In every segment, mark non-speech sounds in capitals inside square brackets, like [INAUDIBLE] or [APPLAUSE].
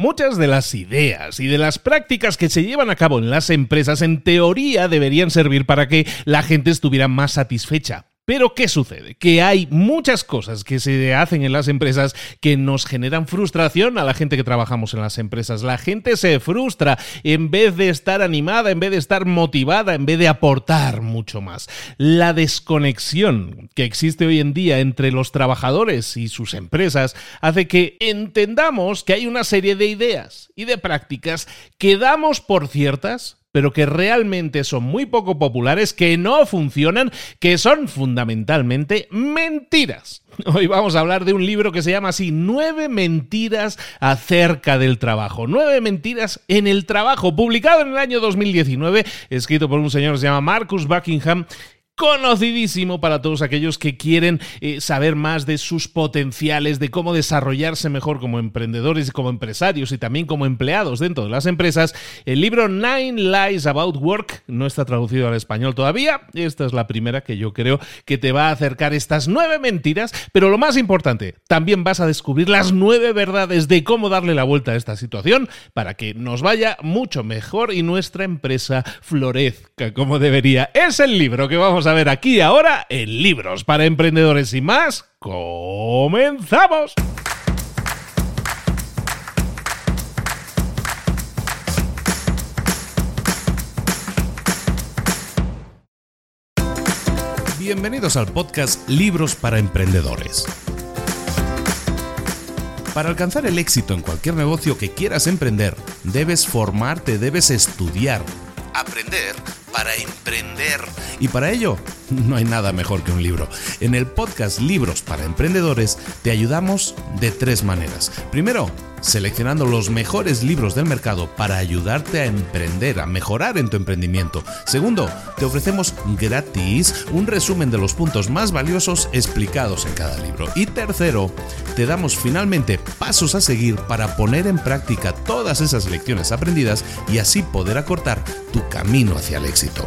Muchas de las ideas y de las prácticas que se llevan a cabo en las empresas en teoría deberían servir para que la gente estuviera más satisfecha. Pero ¿qué sucede? Que hay muchas cosas que se hacen en las empresas que nos generan frustración a la gente que trabajamos en las empresas. La gente se frustra en vez de estar animada, en vez de estar motivada, en vez de aportar mucho más. La desconexión que existe hoy en día entre los trabajadores y sus empresas hace que entendamos que hay una serie de ideas y de prácticas que damos por ciertas pero que realmente son muy poco populares, que no funcionan, que son fundamentalmente mentiras. [LAUGHS] Hoy vamos a hablar de un libro que se llama así, Nueve mentiras acerca del trabajo. Nueve mentiras en el trabajo, publicado en el año 2019, escrito por un señor que se llama Marcus Buckingham conocidísimo para todos aquellos que quieren eh, saber más de sus potenciales, de cómo desarrollarse mejor como emprendedores y como empresarios y también como empleados dentro de las empresas. El libro Nine Lies About Work no está traducido al español todavía. Esta es la primera que yo creo que te va a acercar estas nueve mentiras, pero lo más importante, también vas a descubrir las nueve verdades de cómo darle la vuelta a esta situación para que nos vaya mucho mejor y nuestra empresa florezca como debería. Es el libro que vamos a a ver aquí ahora en Libros para Emprendedores y más. ¡Comenzamos! Bienvenidos al podcast Libros para Emprendedores. Para alcanzar el éxito en cualquier negocio que quieras emprender, debes formarte, debes estudiar, aprender para emprender. Y para ello, no hay nada mejor que un libro. En el podcast Libros para Emprendedores te ayudamos de tres maneras. Primero, seleccionando los mejores libros del mercado para ayudarte a emprender, a mejorar en tu emprendimiento. Segundo, te ofrecemos gratis un resumen de los puntos más valiosos explicados en cada libro. Y tercero, te damos finalmente pasos a seguir para poner en práctica todas esas lecciones aprendidas y así poder acortar tu camino hacia el éxito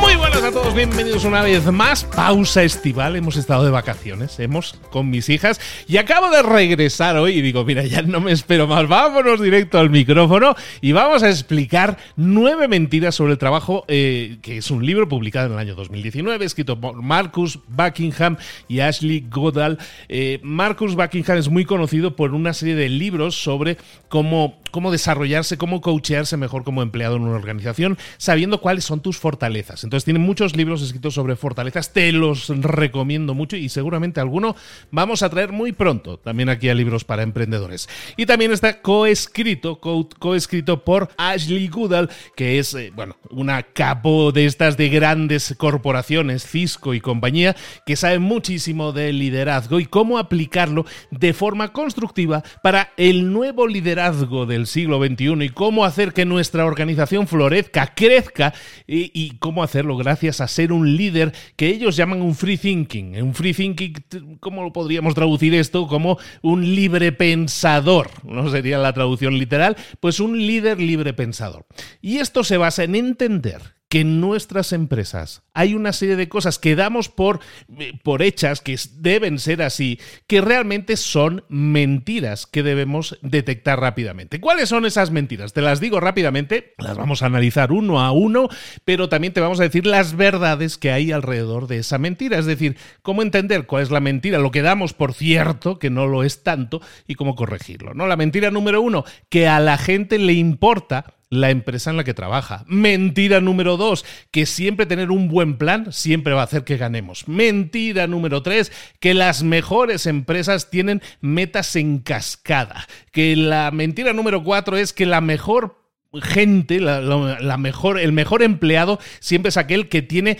Muy buenas a todos, bienvenidos una vez más. Pausa estival, hemos estado de vacaciones, hemos con mis hijas y acabo de regresar hoy y digo, mira, ya no me espero más, vámonos directo al micrófono y vamos a explicar nueve mentiras sobre el trabajo, eh, que es un libro publicado en el año 2019, escrito por Marcus Buckingham y Ashley Goodall. Eh, Marcus Buckingham es muy conocido por una serie de libros sobre cómo, cómo desarrollarse, cómo coachearse mejor como empleado en una organización, sabiendo cuáles son tus fortalezas. Entonces tiene muchos libros escritos sobre fortalezas, te los recomiendo mucho y seguramente alguno vamos a traer muy pronto también aquí a Libros para Emprendedores. Y también está coescrito, coescrito por Ashley Goodall, que es, eh, bueno, una capo de estas de grandes corporaciones, Cisco y compañía, que sabe muchísimo de liderazgo y cómo aplicarlo de forma constructiva para el nuevo liderazgo del siglo XXI y cómo hacer que nuestra organización florezca, crezca y, cómo hacerlo gracias a ser un líder que ellos llaman un free thinking. Un free thinking, ¿cómo lo podríamos traducir esto? Como un libre pensador, no sería la traducción literal, pues un líder libre pensador. Y esto se basa en entender que en nuestras empresas hay una serie de cosas que damos por, eh, por hechas, que deben ser así, que realmente son mentiras que debemos detectar rápidamente. ¿Cuáles son esas mentiras? Te las digo rápidamente, las vamos a analizar uno a uno, pero también te vamos a decir las verdades que hay alrededor de esa mentira, es decir, cómo entender cuál es la mentira, lo que damos por cierto, que no lo es tanto, y cómo corregirlo. ¿no? La mentira número uno, que a la gente le importa la empresa en la que trabaja. Mentira número dos, que siempre tener un buen plan siempre va a hacer que ganemos. Mentira número tres, que las mejores empresas tienen metas en cascada. Que la mentira número cuatro es que la mejor gente, la, mejor, el mejor empleado siempre es aquel que, tiene,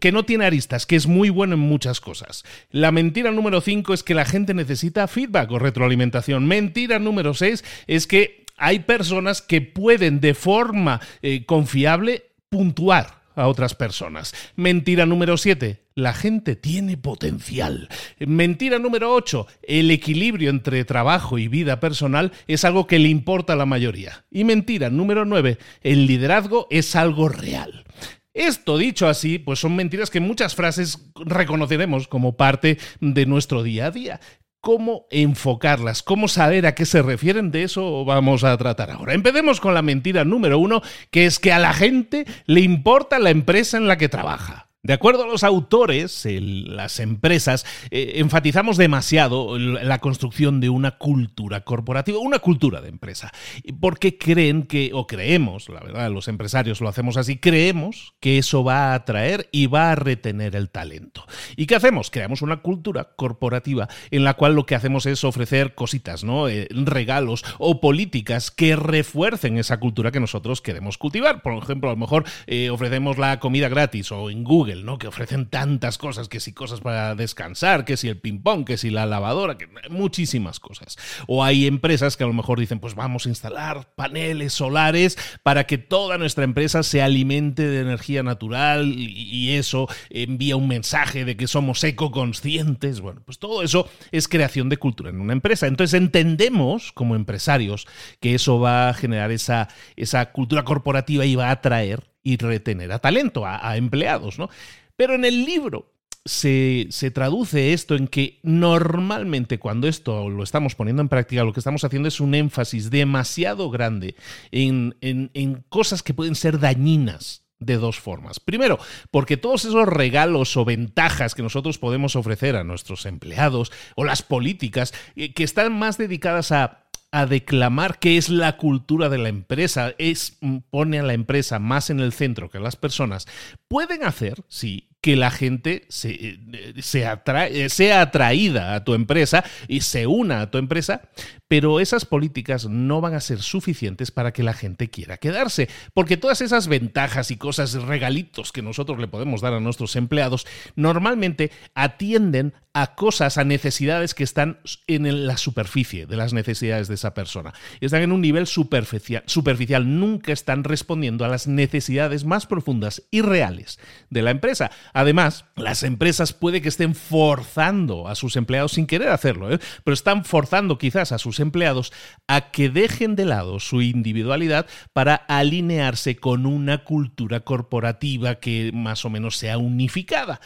que no tiene aristas, que es muy bueno en muchas cosas. La mentira número cinco es que la gente necesita feedback o retroalimentación. Mentira número seis es que hay personas que pueden de forma eh, confiable puntuar a otras personas. Mentira número 7. La gente tiene potencial. Mentira número 8. El equilibrio entre trabajo y vida personal es algo que le importa a la mayoría. Y mentira número 9. El liderazgo es algo real. Esto dicho así, pues son mentiras que muchas frases reconoceremos como parte de nuestro día a día cómo enfocarlas, cómo saber a qué se refieren, de eso vamos a tratar ahora. Empecemos con la mentira número uno, que es que a la gente le importa la empresa en la que trabaja. De acuerdo a los autores, las empresas eh, enfatizamos demasiado la construcción de una cultura corporativa, una cultura de empresa, porque creen que, o creemos, la verdad, los empresarios lo hacemos así, creemos que eso va a atraer y va a retener el talento. ¿Y qué hacemos? Creamos una cultura corporativa en la cual lo que hacemos es ofrecer cositas, ¿no? Eh, regalos o políticas que refuercen esa cultura que nosotros queremos cultivar. Por ejemplo, a lo mejor eh, ofrecemos la comida gratis o en Google ¿no? Que ofrecen tantas cosas, que si cosas para descansar, que si el ping-pong, que si la lavadora, que muchísimas cosas. O hay empresas que a lo mejor dicen, pues vamos a instalar paneles solares para que toda nuestra empresa se alimente de energía natural y eso envía un mensaje de que somos ecoconscientes. Bueno, pues todo eso es creación de cultura en una empresa. Entonces entendemos como empresarios que eso va a generar esa, esa cultura corporativa y va a atraer y retener a talento, a, empleados, ¿no? Pero en el libro se, traduce esto en que normalmente cuando esto lo estamos poniendo en práctica, lo que estamos haciendo es un énfasis demasiado grande en, en, cosas que pueden ser dañinas de dos formas. Primero, porque todos esos regalos o ventajas que nosotros podemos ofrecer a nuestros empleados o las políticas eh, que están más dedicadas a a declamar qué es la cultura de la empresa, es, mm, pone a la empresa más en el centro que a las personas, pueden hacer, sí, que la gente se, eh, eh, sea atraída a tu empresa y se una a tu empresa, pero esas políticas no van a ser suficientes para que la gente quiera quedarse, porque todas esas ventajas y cosas, regalitos que nosotros le podemos dar a nuestros empleados, normalmente atienden a cosas, a necesidades que están en la superficie de las necesidades de esa persona. Están en un nivel superficial, superficial, nunca están respondiendo a las necesidades más profundas y reales de la empresa. Además, las empresas puede que estén forzando a sus empleados sin querer hacerlo, ¿eh? pero están forzando quizás a sus empleados a que dejen de lado su individualidad para alinearse con una cultura corporativa que más o menos sea unificada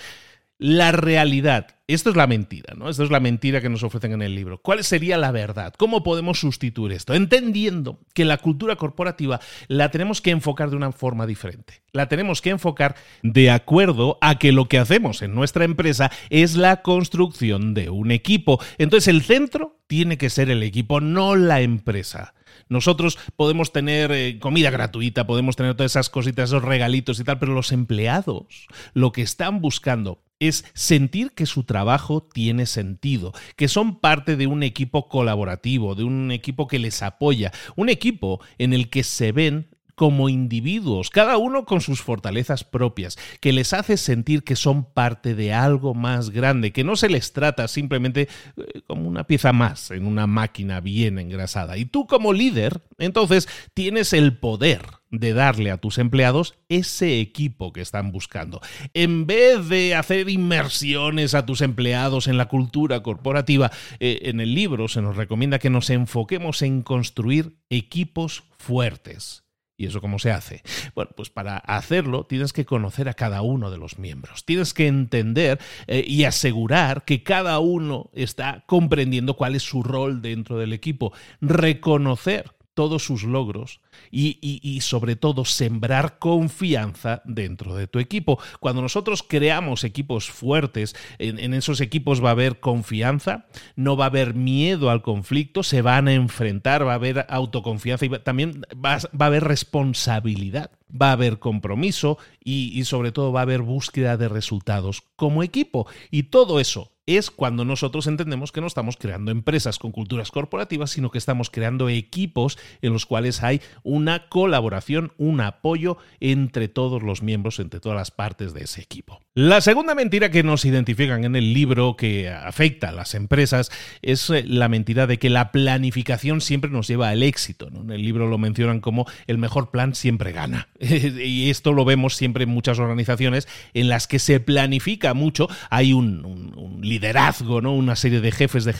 la realidad. Esto es la mentira, ¿no? Esto es la mentira que nos ofrecen en el libro. ¿Cuál sería la verdad? ¿Cómo podemos sustituir esto? Entendiendo que la cultura corporativa la tenemos que enfocar de una forma diferente. La tenemos que enfocar de acuerdo a que lo que hacemos en nuestra empresa es la construcción de un equipo. Entonces el centro tiene que ser el equipo, no la empresa. Nosotros podemos tener eh, comida gratuita, podemos tener todas esas cositas, esos regalitos y tal, pero los empleados lo que están buscando es sentir que su trabajo tiene sentido, que son parte de un equipo colaborativo, de un equipo que les apoya, un equipo en el que se ven como individuos, cada uno con sus fortalezas propias, que les hace sentir que son parte de algo más grande, que no se les trata simplemente eh, como una pieza más en una máquina bien engrasada. Y tú como líder, entonces, tienes el poder de darle a tus empleados ese equipo que están buscando. En vez de hacer inmersiones a tus empleados en la cultura corporativa, eh, en el libro se nos recomienda que nos enfoquemos en construir equipos fuertes ¿Y eso cómo se hace? Bueno, pues para hacerlo tienes que conocer a cada uno de los miembros. Tienes que entender eh, y asegurar que cada uno está comprendiendo cuál es su rol dentro del equipo. Reconocer todos sus logros y, sobre todo sembrar confianza dentro de tu equipo. Cuando nosotros creamos equipos fuertes, en, esos equipos va a haber confianza, no va a haber miedo al conflicto, se van a enfrentar, va a haber autoconfianza y también va, va, a haber responsabilidad, va a haber compromiso y sobre todo va a haber búsqueda de resultados como equipo. Y todo eso es cuando nosotros entendemos que no estamos creando empresas con culturas corporativas, sino que estamos creando equipos en los cuales hay una colaboración, un apoyo entre todos los miembros, entre todas las partes de ese equipo. La segunda mentira que nos identifican en el libro que afecta a las empresas es eh, la mentira de que la planificación siempre nos lleva al éxito. En el libro lo mencionan como el mejor plan siempre gana. [LAUGHS] y esto lo vemos siempre en muchas organizaciones en las que se planifica mucho, hay un, un liderazgo, ¿no? una serie de jefes, de,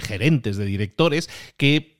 gerentes, de directores que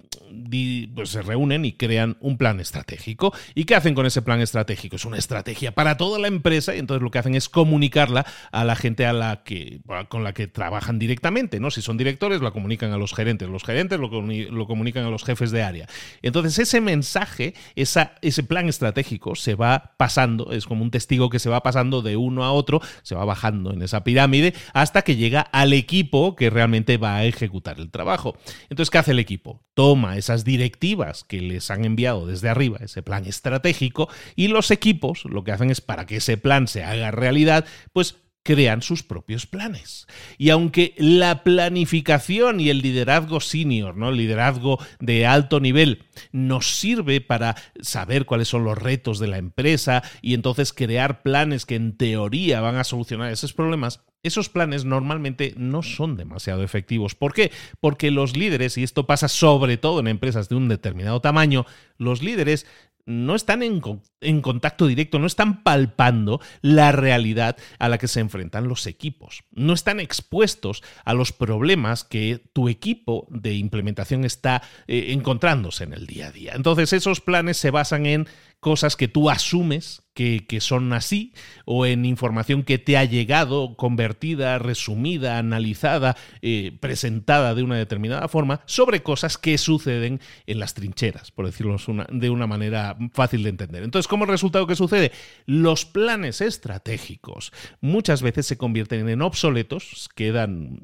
pues se reúnen y crean un plan estratégico. ¿Y qué hacen con ese plan estratégico? Es una estrategia para toda la empresa y entonces lo que hacen es comunicarla a la gente a la que, con la que trabajan directamente. ¿no? Si son directores, lo comunican a los gerentes, los gerentes lo, lo comunican a los jefes de área. Entonces ese mensaje, esa, ese plan estratégico se va pasando, es como un testigo que se va pasando de uno a otro, se va bajando en esa pirámide hasta que llega al equipo que realmente va a ejecutar el trabajo. Entonces, ¿qué hace el equipo? Toma esas directivas que les han enviado desde arriba, ese plan estratégico, y los equipos lo que hacen es para que ese plan se haga realidad, pues crean sus propios planes. Y aunque la planificación y el liderazgo senior, ¿no? el liderazgo de alto nivel, nos sirve para saber cuáles son los retos de la empresa y entonces crear planes que en teoría van a solucionar esos problemas, esos planes normalmente no son demasiado efectivos. ¿Por qué? Porque los líderes, y esto pasa sobre todo en empresas de un determinado tamaño, los líderes no están en, contacto directo, no están palpando la realidad a la que se enfrentan los equipos, no están expuestos a los problemas que tu equipo de implementación está eh, encontrándose en el día a día. Entonces esos planes se basan en cosas que tú asumes que, son así, o en información que te ha llegado convertida, resumida, analizada, eh, presentada de una determinada forma, sobre cosas que suceden en las trincheras, por decirlo de una manera fácil de entender. Entonces, ¿cómo resultado que sucede? Los planes estratégicos muchas veces se convierten en obsoletos, quedan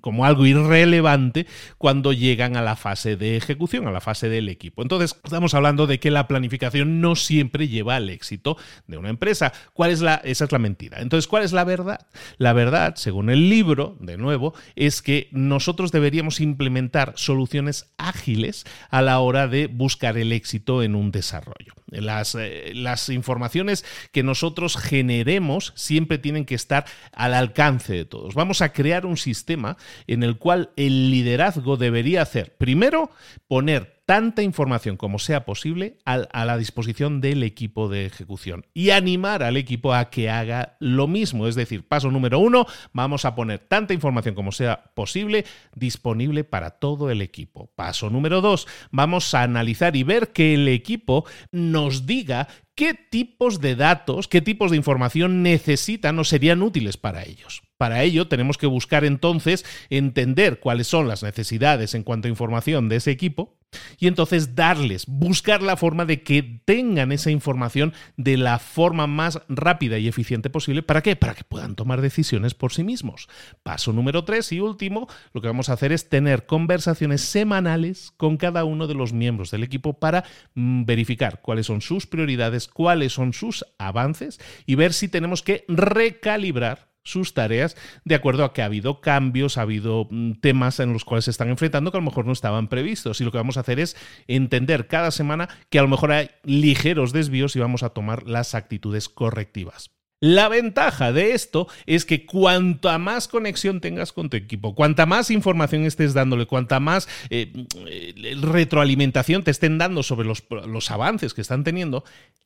como algo irrelevante cuando llegan a la fase de ejecución, a la fase del equipo. Entonces, estamos hablando de que la planificación no siempre lleva al éxito de una empresa. ¿Cuál es la, esa es la mentira. Entonces, ¿cuál es la verdad? La verdad, según el libro, de nuevo, es que nosotros deberíamos implementar soluciones ágiles a la hora de buscar el éxito en un desarrollo. Las, eh, las informaciones que nosotros generemos siempre tienen que estar al alcance de todos. Vamos a crear un sistema en el cual el liderazgo debería hacer, primero, poner tanta información como sea posible a, la disposición del equipo de ejecución y animar al equipo a que haga lo mismo. Es decir, paso número uno, vamos a poner tanta información como sea posible disponible para todo el equipo. Paso número dos, vamos a analizar y ver que el equipo nos diga qué tipos de datos, qué tipos de información necesitan o serían útiles para ellos. Para ello tenemos que buscar entonces entender cuáles son las necesidades en cuanto a información de ese equipo y entonces darles, buscar la forma de que tengan esa información de la forma más rápida y eficiente posible. ¿Para qué? Para que puedan tomar decisiones por sí mismos. Paso número tres y último, lo que vamos a hacer es tener conversaciones semanales con cada uno de los miembros del equipo para mm, verificar cuáles son sus prioridades, cuáles son sus avances y ver si tenemos que recalibrar sus tareas de acuerdo a que ha habido cambios, ha habido mm, temas en los cuales se están enfrentando que a lo mejor no estaban previstos. Y lo que vamos a hacer es entender cada semana que a lo mejor hay ligeros desvíos y vamos a tomar las actitudes correctivas. La ventaja de esto es que cuanta más conexión tengas con tu equipo, cuanta más información estés dándole, cuanta más eh, eh, retroalimentación te estén dando sobre los, avances que están teniendo,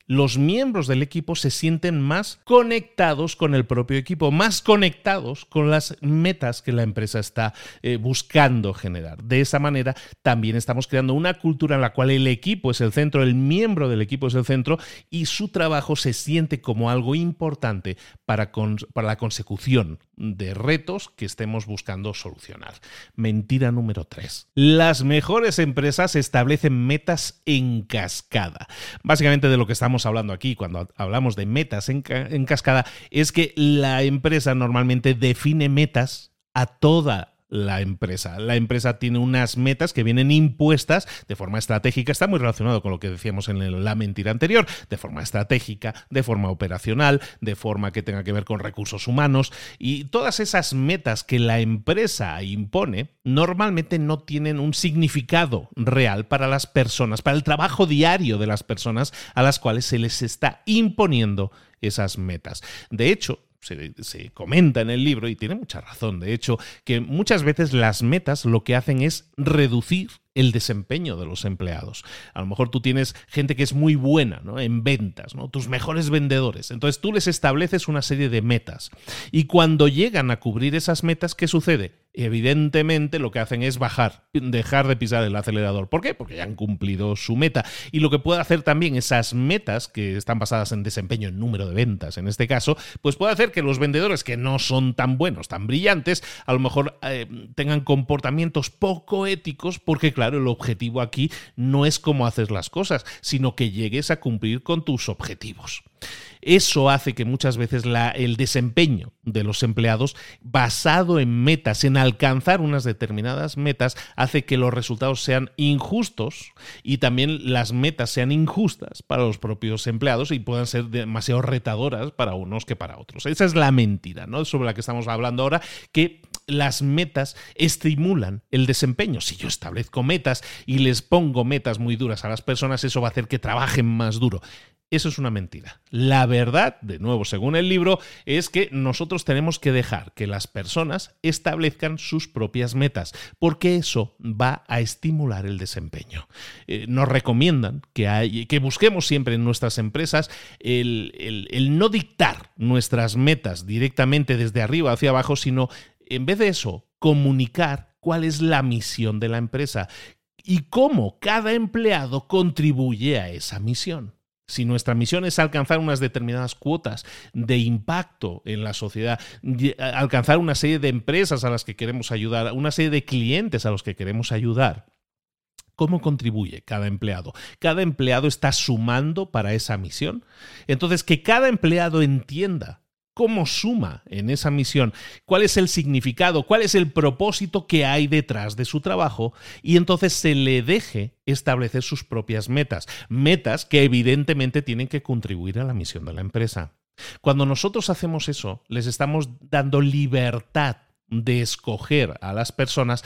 los miembros del equipo se sienten más conectados con el propio equipo, más conectados con las metas que la empresa está eh, buscando generar. De esa manera, también estamos creando una cultura en la cual el equipo es el centro, el miembro del equipo es el centro y su trabajo se siente como algo importante para, la consecución de retos que estemos buscando solucionar. Mentira número 3. Las mejores empresas establecen metas en cascada. Básicamente de lo que estamos hablando aquí cuando hablamos de metas en, en cascada es que la empresa normalmente define metas a toda la empresa. La empresa tiene unas metas que vienen impuestas de forma estratégica, está muy relacionado con lo que decíamos en la mentira anterior, de forma estratégica, de forma operacional, de forma que tenga que ver con recursos humanos y todas esas metas que la empresa impone normalmente no tienen un significado real para las personas, para el trabajo diario de las personas a las cuales se les está imponiendo esas metas. De hecho, se, comenta en el libro, y tiene mucha razón, de hecho, que muchas veces las metas lo que hacen es reducir el desempeño de los empleados. A lo mejor tú tienes gente que es muy buena ¿no? en ventas, ¿no? tus mejores vendedores. Entonces tú les estableces una serie de metas. Y cuando llegan a cubrir esas metas, ¿qué sucede? Evidentemente lo que hacen es bajar, dejar de pisar el acelerador. ¿Por qué? Porque ya han cumplido su meta. Y lo que puede hacer también esas metas, que están basadas en desempeño, en número de ventas en este caso, pues puede hacer que los vendedores que no son tan buenos, tan brillantes, a lo mejor eh, tengan comportamientos poco éticos porque claro, el objetivo aquí no es cómo haces las cosas, sino que llegues a cumplir con tus objetivos. Eso hace que muchas veces el desempeño de los empleados basado en metas, en alcanzar unas determinadas metas, hace que los resultados sean injustos y también las metas sean injustas para los propios empleados y puedan ser demasiado retadoras para unos que para otros. Esa es la mentira, ¿no? Sobre la que estamos hablando ahora, que las metas estimulan el desempeño. Si yo establezco metas y les pongo metas muy duras a las personas, eso va a hacer que trabajen más duro. Eso es una mentira. La verdad, de nuevo, según el libro, es que nosotros tenemos que dejar que las personas establezcan sus propias metas, porque eso va a estimular el desempeño. Eh, nos recomiendan que, que, busquemos siempre en nuestras empresas el, el no dictar nuestras metas directamente desde arriba hacia abajo, sino en vez de eso, comunicar cuál es la misión de la empresa y cómo cada empleado contribuye a esa misión. Si nuestra misión es alcanzar unas determinadas cuotas de impacto en la sociedad, alcanzar una serie de empresas a las que queremos ayudar, una serie de clientes a los que queremos ayudar, ¿Cómo contribuye cada empleado? ¿Cada empleado está sumando para esa misión? Entonces, que cada empleado entienda cómo suma en esa misión, cuál es el significado, cuál es el propósito que hay detrás de su trabajo y entonces se le deje establecer sus propias metas, metas que evidentemente tienen que contribuir a la misión de la empresa. Cuando nosotros hacemos eso, les estamos dando libertad de escoger a las personas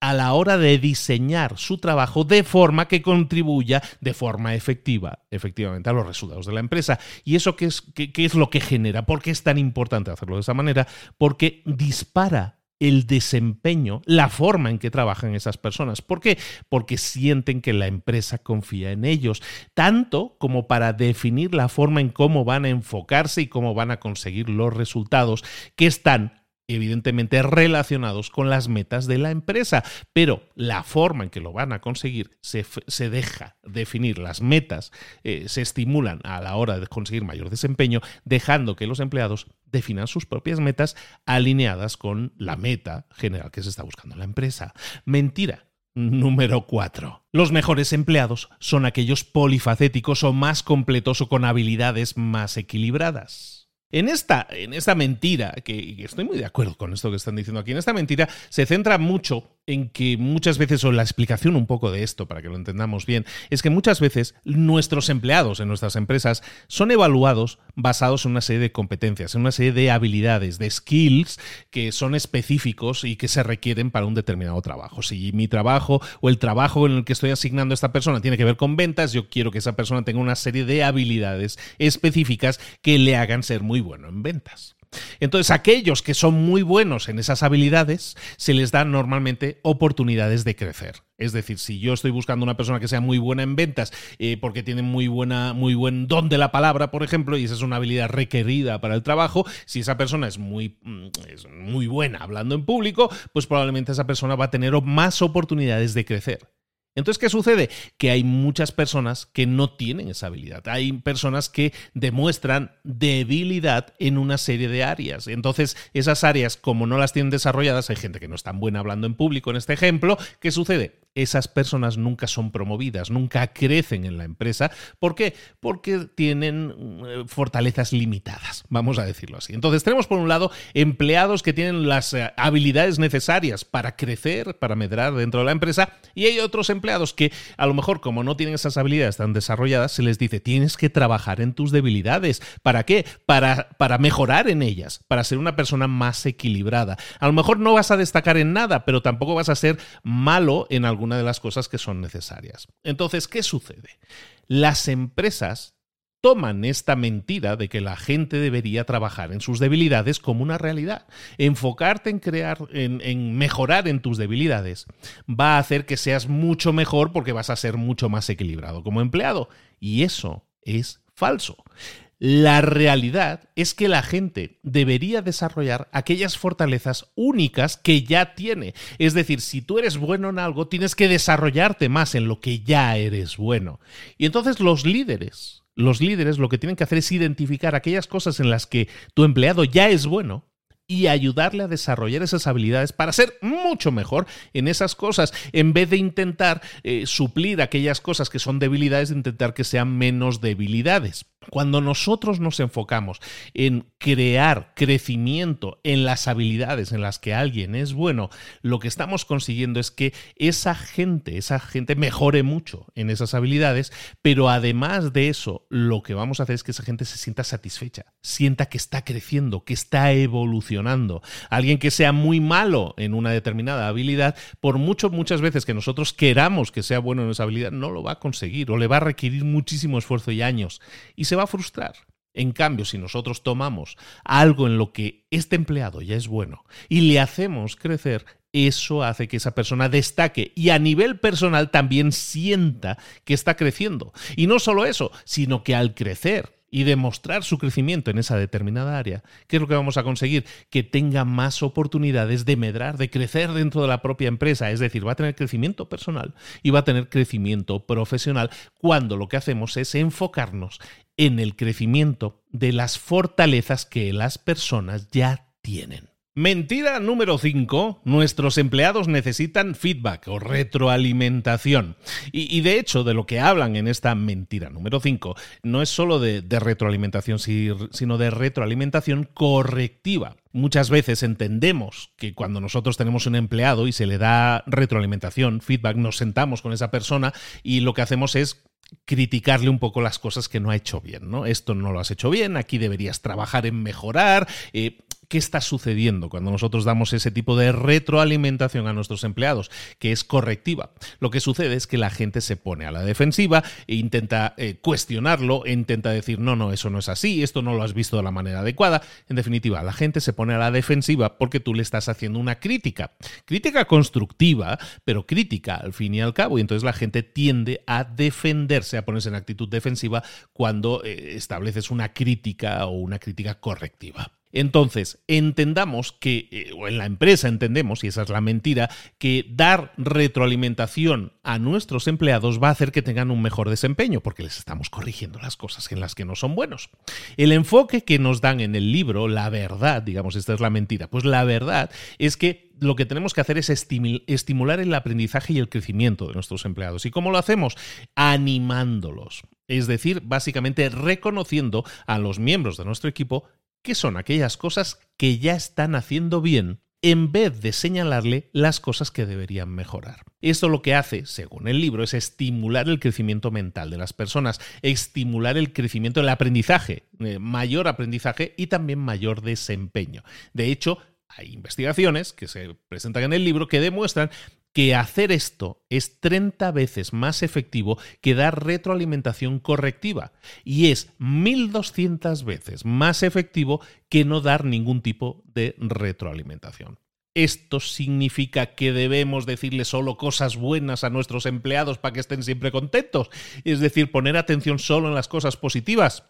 a la hora de diseñar su trabajo de forma que contribuya de forma efectiva, efectivamente, a los resultados de la empresa. ¿Y eso qué es, qué, es lo que genera? ¿Por qué es tan importante hacerlo de esa manera? Porque dispara el desempeño, la forma en que trabajan esas personas. ¿Por qué? Porque sienten que la empresa confía en ellos, tanto como para definir la forma en cómo van a enfocarse y cómo van a conseguir los resultados que están evidentemente relacionados con las metas de la empresa, pero la forma en que lo van a conseguir se, deja definir las metas, eh, se estimulan a la hora de conseguir mayor desempeño, dejando que los empleados definan sus propias metas alineadas con la meta general que se está buscando la empresa. Mentira. Número 4. Los mejores empleados son aquellos polifacéticos o más completos o con habilidades más equilibradas. En esta, en esta mentira, que, estoy muy de acuerdo con esto que están diciendo aquí, en esta mentira se centra mucho en que muchas veces, o la explicación un poco de esto, para que lo entendamos bien, es que muchas veces nuestros empleados en nuestras empresas son evaluados basados en una serie de competencias, en una serie de habilidades, de skills que son específicos y que se requieren para un determinado trabajo. Si mi trabajo o el trabajo en el que estoy asignando a esta persona tiene que ver con ventas, yo quiero que esa persona tenga una serie de habilidades específicas que le hagan ser muy bueno en ventas. Entonces, aquellos que son muy buenos en esas habilidades, se les dan normalmente oportunidades de crecer. Es decir, si yo estoy buscando una persona que sea muy buena en ventas eh, porque tiene muy, buena, muy buen don de la palabra, por ejemplo, y esa es una habilidad requerida para el trabajo, si esa persona es muy, mm, es muy buena hablando en público, pues probablemente esa persona va a tener más oportunidades de crecer. Entonces, ¿qué sucede? Que hay muchas personas que no tienen esa habilidad. Hay personas que demuestran debilidad en una serie de áreas. Entonces, esas áreas, como no las tienen desarrolladas, hay gente que no es tan buena hablando en público en este ejemplo, ¿qué sucede? Esas personas nunca son promovidas, nunca crecen en la empresa. ¿Por qué? Porque tienen eh, fortalezas limitadas, vamos a decirlo así. Entonces tenemos por un lado empleados que tienen las eh, habilidades necesarias para crecer, para medrar dentro de la empresa, y hay otros empleados que a lo mejor como no tienen esas habilidades tan desarrolladas, se les dice, tienes que trabajar en tus debilidades. ¿Para qué? Para, para mejorar en ellas, para ser una persona más equilibrada. A lo mejor no vas a destacar en nada, pero tampoco vas a ser malo en alguna de las cosas que son necesarias. Entonces, ¿qué sucede? Las empresas toman esta mentira de que la gente debería trabajar en sus debilidades como una realidad. Enfocarte en crear, en, en, mejorar en tus debilidades va a hacer que seas mucho mejor porque vas a ser mucho más equilibrado como empleado. Y eso es falso. La realidad es que la gente debería desarrollar aquellas fortalezas únicas que ya tiene. Es decir, si tú eres bueno en algo, tienes que desarrollarte más en lo que ya eres bueno. Y entonces los líderes, los líderes lo que tienen que hacer es identificar aquellas cosas en las que tu empleado ya es bueno y ayudarle a desarrollar esas habilidades para ser mucho mejor en esas cosas, en vez de intentar eh, suplir aquellas cosas que son debilidades, de intentar que sean menos debilidades. Cuando nosotros nos enfocamos en crear crecimiento en las habilidades en las que alguien es bueno, lo que estamos consiguiendo es que esa gente, esa gente mejore mucho en esas habilidades, pero además de eso, lo que vamos a hacer es que esa gente se sienta satisfecha, sienta que está creciendo, que está evolucionando. Alguien que sea muy malo en una determinada habilidad, por mucho, muchas veces que nosotros queramos que sea bueno en esa habilidad, no lo va a conseguir o le va a requerir muchísimo esfuerzo y años. Y se va a frustrar. En cambio, si nosotros tomamos algo en lo que este empleado ya es bueno y le hacemos crecer, eso hace que esa persona destaque y a nivel personal también sienta que está creciendo. Y no solo eso, sino que al crecer y demostrar su crecimiento en esa determinada área, ¿qué es lo que vamos a conseguir? Que tenga más oportunidades de medrar, de crecer dentro de la propia empresa. Es decir, va a tener crecimiento personal y va a tener crecimiento profesional cuando lo que hacemos es enfocarnos en el crecimiento de las fortalezas que las personas ya tienen. Mentira número 5. Nuestros empleados necesitan feedback o retroalimentación. Y, de hecho, de lo que hablan en esta mentira número 5, no es solo de, retroalimentación, sino de retroalimentación correctiva. Muchas veces entendemos que cuando nosotros tenemos un empleado y se le da retroalimentación, feedback, nos sentamos con esa persona y lo que hacemos es criticarle un poco las cosas que no ha hecho bien, ¿no? Esto no lo has hecho bien, aquí deberías trabajar en mejorar. Eh, ¿Qué está sucediendo cuando nosotros damos ese tipo de retroalimentación a nuestros empleados, que es correctiva? Lo que sucede es que la gente se pone a la defensiva e intenta eh, cuestionarlo, e intenta decir, no, no, eso no es así, esto no lo has visto de la manera adecuada. En definitiva, la gente se pone a la defensiva porque tú le estás haciendo una crítica. Crítica constructiva, pero crítica al fin y al cabo. Y entonces la gente tiende a defenderse, a ponerse en actitud defensiva cuando eh, estableces una crítica o una crítica correctiva. Entonces, entendamos que, eh, o en la empresa entendemos, y esa es la mentira, que dar retroalimentación a nuestros empleados va a hacer que tengan un mejor desempeño, porque les estamos corrigiendo las cosas en las que no son buenos. El enfoque que nos dan en el libro, la verdad, digamos, esta es la mentira, pues la verdad es que lo que tenemos que hacer es estimular el aprendizaje y el crecimiento de nuestros empleados. ¿Y cómo lo hacemos? Animándolos. Es decir, básicamente reconociendo a los miembros de nuestro equipo ¿Qué son aquellas cosas que ya están haciendo bien en vez de señalarle las cosas que deberían mejorar. Esto lo que hace, según el libro, es estimular el crecimiento mental de las personas, estimular el crecimiento del aprendizaje, eh, mayor aprendizaje y también mayor desempeño. De hecho, hay investigaciones que se presentan en el libro que demuestran que hacer esto es 30 veces más efectivo que dar retroalimentación correctiva y es 1200 veces más efectivo que no dar ningún tipo de retroalimentación. ¿Esto significa que debemos decirle solo cosas buenas a nuestros empleados para que estén siempre contentos? Es decir, poner atención solo en las cosas positivas.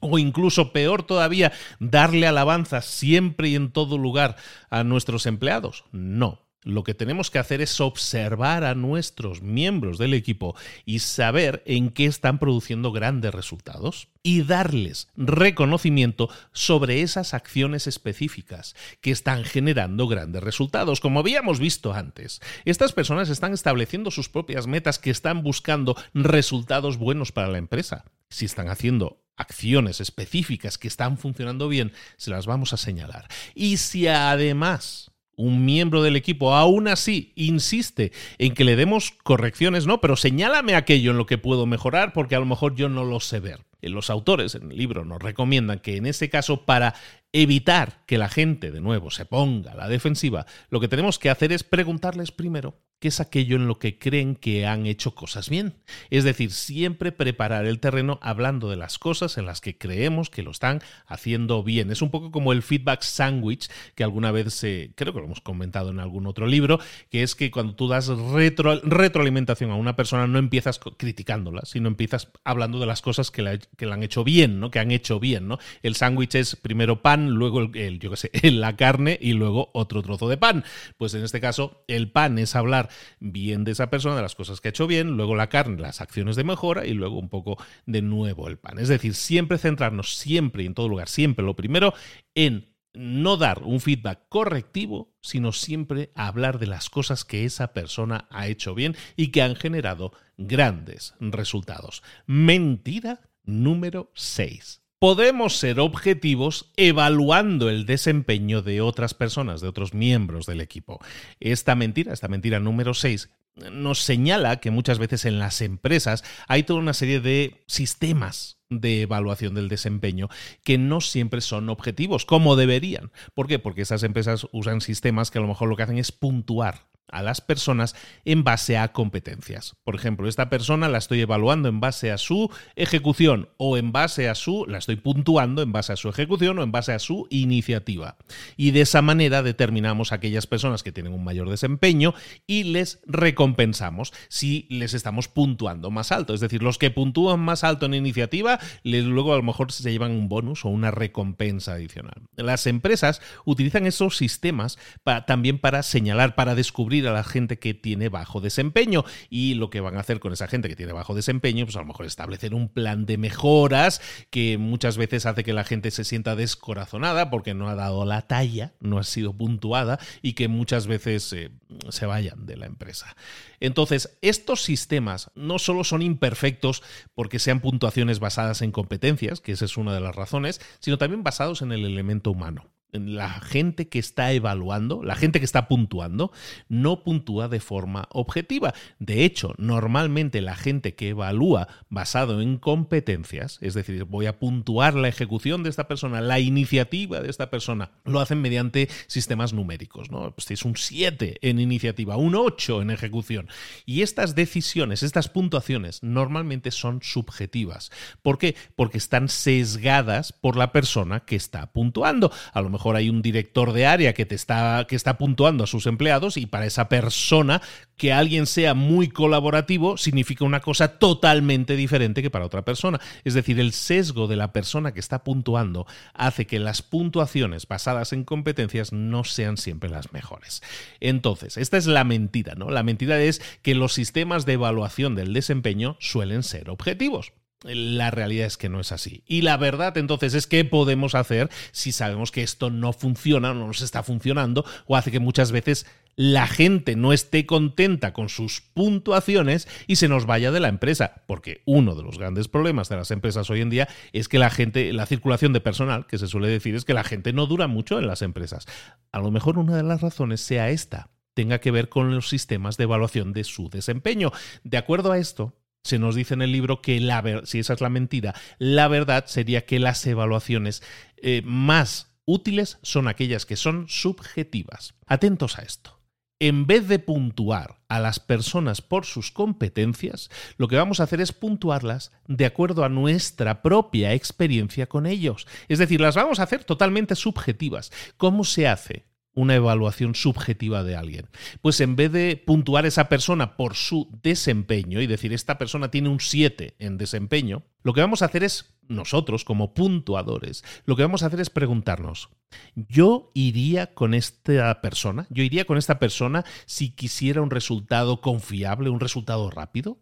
O incluso peor todavía, darle alabanza siempre y en todo lugar a nuestros empleados. No, lo que tenemos que hacer es observar a nuestros miembros del equipo y saber en qué están produciendo grandes resultados y darles reconocimiento sobre esas acciones específicas que están generando grandes resultados. Como habíamos visto antes, estas personas están estableciendo sus propias metas que están buscando resultados buenos para la empresa. Si están haciendo acciones específicas que están funcionando bien, se las vamos a señalar. Y si además un miembro del equipo aún así insiste en que le demos correcciones, no, pero señálame aquello en lo que puedo mejorar porque a lo mejor yo no lo sé ver. Los autores en el libro nos recomiendan que en ese caso para evitar que la gente de nuevo se ponga a la defensiva, lo que tenemos que hacer es preguntarles primero qué es aquello en lo que creen que han hecho cosas bien. Es decir, siempre preparar el terreno hablando de las cosas en las que creemos que lo están haciendo bien. Es un poco como el feedback sandwich que alguna vez creo que lo hemos comentado en algún otro libro, que es que cuando tú das retroalimentación a una persona no empiezas criticándola, sino empiezas hablando de las cosas que la, que la han hecho bien, ¿no? Que han hecho bien, ¿no? El sándwich es primero pan, luego el, yo qué sé, [LAUGHS] la carne y luego otro trozo de pan. Pues en este caso, el pan es hablar bien de esa persona, de las cosas que ha hecho bien, luego la carne, las acciones de mejora y luego un poco de nuevo el pan. Es decir, siempre centrarnos, siempre y en todo lugar, siempre lo primero en no dar un feedback correctivo, sino siempre hablar de las cosas que esa persona ha hecho bien y que han generado grandes resultados. Mentira número 6 podemos ser objetivos evaluando el desempeño de otras personas, de otros miembros del equipo. Esta mentira, esta mentira número 6, nos señala que muchas veces en las empresas hay toda una serie de sistemas de evaluación del desempeño que no siempre son objetivos, como deberían. ¿Por qué? Porque esas empresas usan sistemas que a lo mejor lo que hacen es puntuar a las personas en base a competencias. Por ejemplo, esta persona la estoy evaluando en base a su ejecución o en base a su, la estoy puntuando en base a su ejecución o en base a su iniciativa. Y de esa manera determinamos aquellas personas que tienen un mayor desempeño y les recompensamos si les estamos puntuando más alto. Es decir, los que puntúan más alto en iniciativa, luego a lo mejor se llevan un bonus o una recompensa adicional. Las empresas utilizan esos sistemas también para señalar, para descubrir a la gente que tiene bajo desempeño. Y lo que van a hacer con esa gente que tiene bajo desempeño, pues a lo mejor establecer un plan de mejoras que muchas veces hace que la gente se sienta descorazonada porque no ha dado la talla, no ha sido puntuada y que muchas veces eh, se vayan de la empresa. Entonces, estos sistemas no solo son imperfectos porque sean puntuaciones basadas en competencias, que esa es una de las razones, sino también basados en el elemento humano la gente que está evaluando, la gente que está puntuando, no puntúa de forma objetiva. De hecho, normalmente la gente que evalúa basado en competencias, es decir, voy a puntuar la ejecución de esta persona, la iniciativa de esta persona, lo hacen mediante sistemas numéricos. ¿no? Pues es un 7 en iniciativa, un 8 en ejecución. Y estas decisiones, estas puntuaciones, normalmente son subjetivas. ¿Por qué? Porque están sesgadas por la persona que está puntuando. A lo mejor hay un director de área que te está que está puntuando a sus empleados y para esa persona que alguien sea muy colaborativo significa una cosa totalmente diferente que para otra persona. Es decir, el sesgo de la persona que está puntuando hace que las puntuaciones basadas en competencias no sean siempre las mejores. Entonces, esta es la mentira, ¿no? La mentira es que los sistemas de evaluación del desempeño suelen ser objetivos. La realidad es que no es así. Y la verdad entonces es qué podemos hacer si sabemos que esto no funciona, no nos está funcionando o hace que muchas veces la gente no esté contenta con sus puntuaciones y se nos vaya de la empresa. Porque uno de los grandes problemas de las empresas hoy en día es que la gente, la circulación de personal, que se suele decir, es que la gente no dura mucho en las empresas. A lo mejor una de las razones sea esta tenga que ver con los sistemas de evaluación de su desempeño. De acuerdo a esto, se nos dice en el libro que la si esa es la mentira, la verdad sería que las evaluaciones eh, más útiles son aquellas que son subjetivas. Atentos a esto. En vez de puntuar a las personas por sus competencias, lo que vamos a hacer es puntuarlas de acuerdo a nuestra propia experiencia con ellos. Es decir, las vamos a hacer totalmente subjetivas. ¿Cómo se hace? Una evaluación subjetiva de alguien? Pues en vez de puntuar esa persona por su desempeño y decir esta persona tiene un 7 en desempeño, lo que vamos a hacer es, nosotros como puntuadores, lo que vamos a hacer es preguntarnos, ¿yo iría con esta persona? ¿Yo iría con esta persona si quisiera un resultado confiable, un resultado rápido?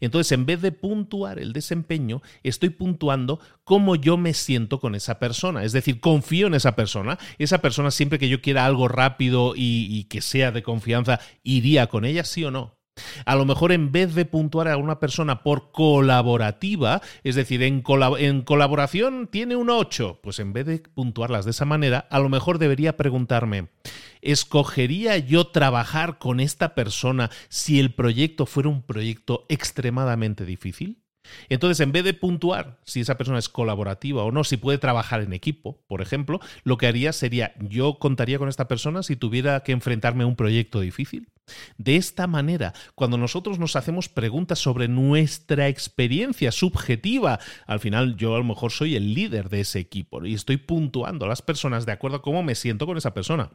Entonces, en vez de puntuar el desempeño, estoy puntuando cómo yo me siento con esa persona. Es decir, confío en esa persona. Esa persona, siempre que yo quiera algo rápido y, que sea de confianza, iría con ella, sí o no. A lo mejor en vez de puntuar a una persona por colaborativa, es decir, en, en, colaboración tiene un 8, pues en vez de puntuarlas de esa manera, a lo mejor debería preguntarme, ¿escogería yo trabajar con esta persona si el proyecto fuera un proyecto extremadamente difícil? Entonces, en vez de puntuar si esa persona es colaborativa o no, si puede trabajar en equipo, por ejemplo, lo que haría sería, yo contaría con esta persona si tuviera que enfrentarme a un proyecto difícil. De esta manera, cuando nosotros nos hacemos preguntas sobre nuestra experiencia subjetiva, al final yo a lo mejor soy el líder de ese equipo y estoy puntuando a las personas de acuerdo a cómo me siento con esa persona.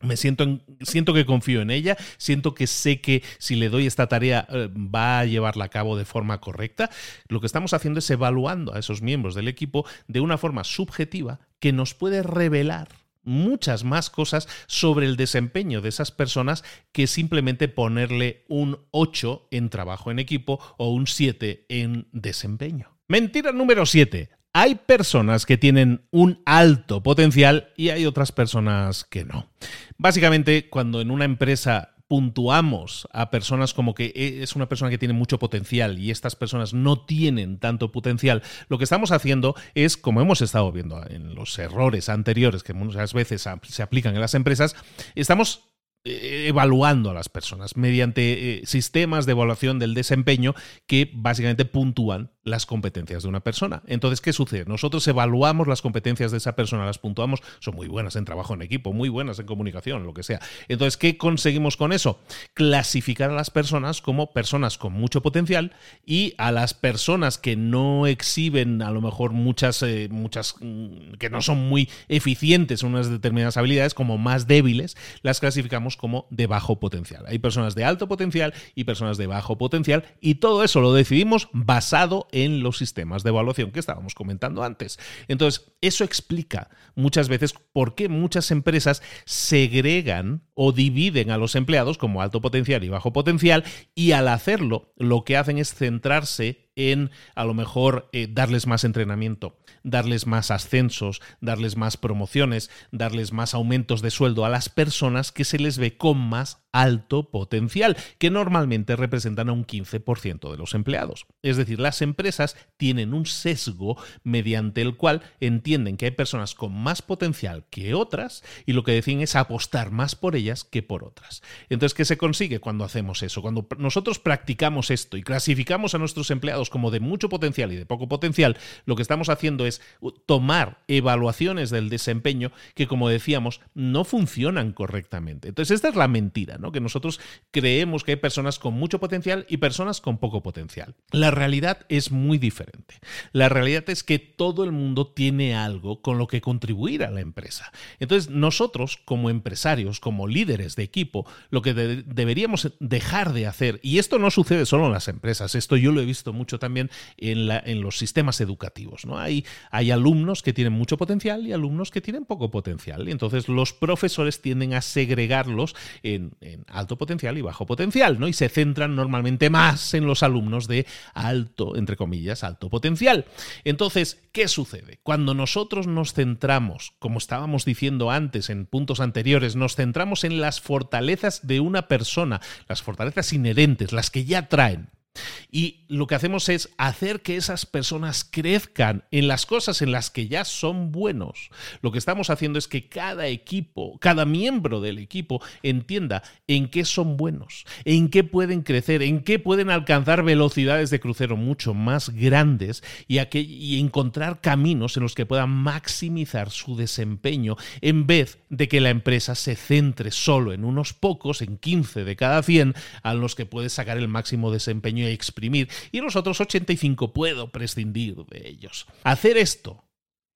Me siento, siento que confío en ella, siento que sé que si le doy esta tarea eh, va a llevarla a cabo de forma correcta. Lo que estamos haciendo es evaluando a esos miembros del equipo de una forma subjetiva que nos puede revelar muchas más cosas sobre el desempeño de esas personas que simplemente ponerle un 8 en trabajo en equipo o un 7 en desempeño. Mentira número 7. Hay personas que tienen un alto potencial y hay otras personas que no. Básicamente, cuando en una empresa puntuamos a personas como que es una persona que tiene mucho potencial y estas personas no tienen tanto potencial, lo que estamos haciendo es, como hemos estado viendo en los errores anteriores que muchas veces se aplican en las empresas, estamos eh, evaluando a las personas mediante eh, sistemas de evaluación del desempeño que básicamente puntúan las competencias de una persona. Entonces, ¿qué sucede? Nosotros evaluamos las competencias de esa persona, las puntuamos, son muy buenas en trabajo en equipo, muy buenas en comunicación, lo que sea. Entonces, ¿qué conseguimos con eso? Clasificar a las personas como personas con mucho potencial y a las personas que no exhiben a lo mejor muchas, eh, muchas, mm, que no son muy eficientes en unas determinadas habilidades, como más débiles, las clasificamos como de bajo potencial. Hay personas de alto potencial y personas de bajo potencial y todo eso lo decidimos basado en los sistemas de evaluación que estábamos comentando antes. Entonces, eso explica muchas veces por qué muchas empresas segregan o dividen a los empleados como alto potencial y bajo potencial y al hacerlo lo que hacen es centrarse en a lo mejor eh, darles más entrenamiento, darles más ascensos, darles más promociones, darles más aumentos de sueldo a las personas que se les ve con más alto potencial, que normalmente representan a un 15% de los empleados. Es decir, las empresas tienen un sesgo mediante el cual entienden que hay personas con más potencial que otras y lo que deciden es apostar más por ellas que por otras. Entonces, ¿qué se consigue cuando hacemos eso? Cuando nosotros practicamos esto y clasificamos a nuestros empleados como de mucho potencial y de poco potencial, lo que estamos haciendo es tomar evaluaciones del desempeño que, como decíamos, no funcionan correctamente. Entonces, esta es la mentira. Que nosotros creemos que hay personas con mucho potencial y personas con poco potencial. La realidad es muy diferente. La realidad es que todo el mundo tiene algo con lo que contribuir a la empresa. Entonces, nosotros como empresarios, como líderes de equipo, lo que deberíamos dejar de hacer, y esto no sucede solo en las empresas, esto yo lo he visto mucho también en, los sistemas educativos. ¿no? Hay, hay alumnos que tienen mucho potencial y alumnos que tienen poco potencial. Y entonces los profesores tienden a segregarlos en en alto potencial y bajo potencial, ¿no? Y se centran normalmente más en los alumnos de alto, entre comillas, alto potencial. Entonces, ¿qué sucede? Cuando nosotros nos centramos, como estábamos diciendo antes en puntos anteriores, nos centramos en las fortalezas de una persona, las fortalezas inherentes, las que ya traen, y lo que hacemos es hacer que esas personas crezcan en las cosas en las que ya son buenos. Lo que estamos haciendo es que cada equipo, cada miembro del equipo entienda en qué son buenos, en qué pueden crecer, en qué pueden alcanzar velocidades de crucero mucho más grandes y, y encontrar caminos en los que puedan maximizar su desempeño en vez de que la empresa se centre solo en unos pocos, en 15 de cada 100, a los que puede sacar el máximo desempeño y exprimir, y los otros 85 puedo prescindir de ellos. Hacer esto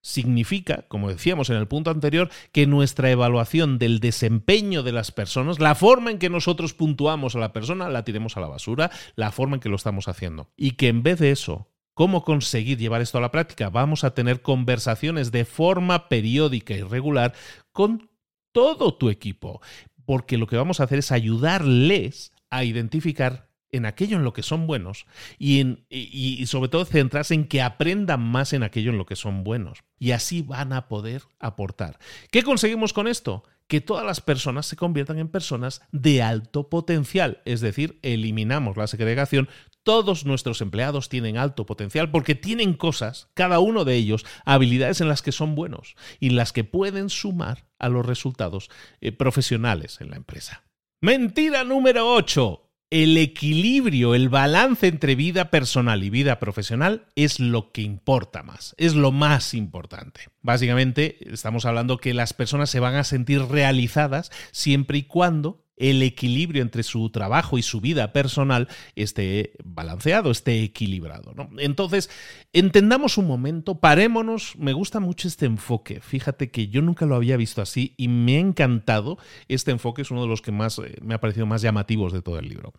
significa, como decíamos en el punto anterior, que nuestra evaluación del desempeño de las personas, la forma en que nosotros puntuamos a la persona, la tiremos a la basura, la forma en que lo estamos haciendo. Y que en vez de eso, ¿cómo conseguir llevar esto a la práctica? Vamos a tener conversaciones de forma periódica y regular con todo tu equipo, porque lo que vamos a hacer es ayudarles a identificar en aquello en lo que son buenos y, en, y, sobre todo centrarse en que aprendan más en aquello en lo que son buenos. Y así van a poder aportar. ¿Qué conseguimos con esto? Que todas las personas se conviertan en personas de alto potencial, es decir, eliminamos la segregación. Todos nuestros empleados tienen alto potencial porque tienen cosas, cada uno de ellos, habilidades en las que son buenos y las que pueden sumar a los resultados eh, profesionales en la empresa. Mentira número 8 el equilibrio, el balance entre vida personal y vida profesional es lo que importa más, es lo más importante. Básicamente estamos hablando que las personas se van a sentir realizadas siempre y cuando el equilibrio entre su trabajo y su vida personal esté balanceado, esté equilibrado. Entonces, entendamos un momento, parémonos, me gusta mucho este enfoque, fíjate que yo nunca lo había visto así y me ha encantado este enfoque, es uno de los que más eh, me ha parecido más llamativos de todo el libro.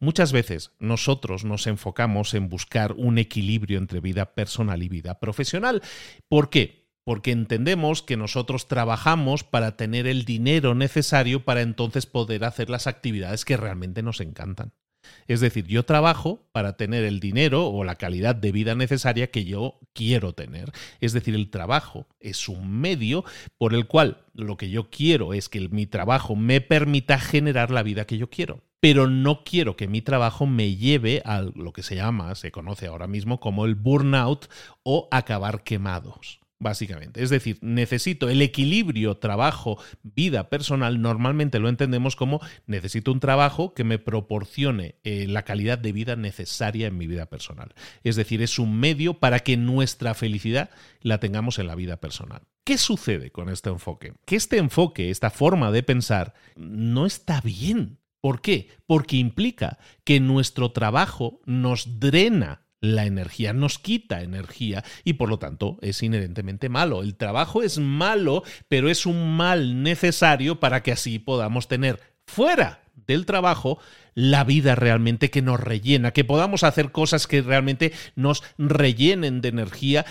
Muchas veces nosotros nos enfocamos en buscar un equilibrio entre vida personal y vida profesional. ¿Por qué? Porque entendemos que nosotros trabajamos para tener el dinero necesario para entonces poder hacer las actividades que realmente nos encantan. Es decir, yo trabajo para tener el dinero o la calidad de vida necesaria que yo quiero tener. Es decir, el trabajo es un medio por el cual lo que yo quiero es que mi trabajo me permita generar la vida que yo quiero. Pero no quiero que mi trabajo me lleve a lo que se llama, se conoce ahora mismo como el burnout o acabar quemados básicamente. Es decir, necesito el equilibrio trabajo-vida personal, normalmente lo entendemos como necesito un trabajo que me proporcione eh, la calidad de vida necesaria en mi vida personal. Es decir, es un medio para que nuestra felicidad la tengamos en la vida personal. ¿Qué sucede con este enfoque? Que este enfoque, esta forma de pensar, no está bien. ¿Por qué? Porque implica que nuestro trabajo nos drena la energía, nos quita energía y por lo tanto es inherentemente malo. El trabajo es malo, pero es un mal necesario para que así podamos tener fuera del trabajo la vida realmente que nos rellena, que podamos hacer cosas que realmente nos rellenen de energía,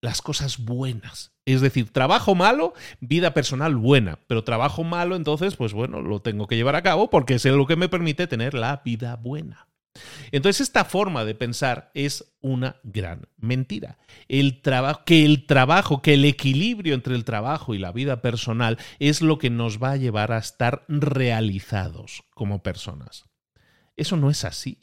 las cosas buenas. Es decir, trabajo malo, vida personal buena, pero trabajo malo, entonces, pues bueno, lo tengo que llevar a cabo porque es lo que me permite tener la vida buena. Entonces esta forma de pensar es una gran mentira. El que el trabajo, que el equilibrio entre el trabajo y la vida personal es lo que nos va a llevar a estar realizados como personas. Eso no es así.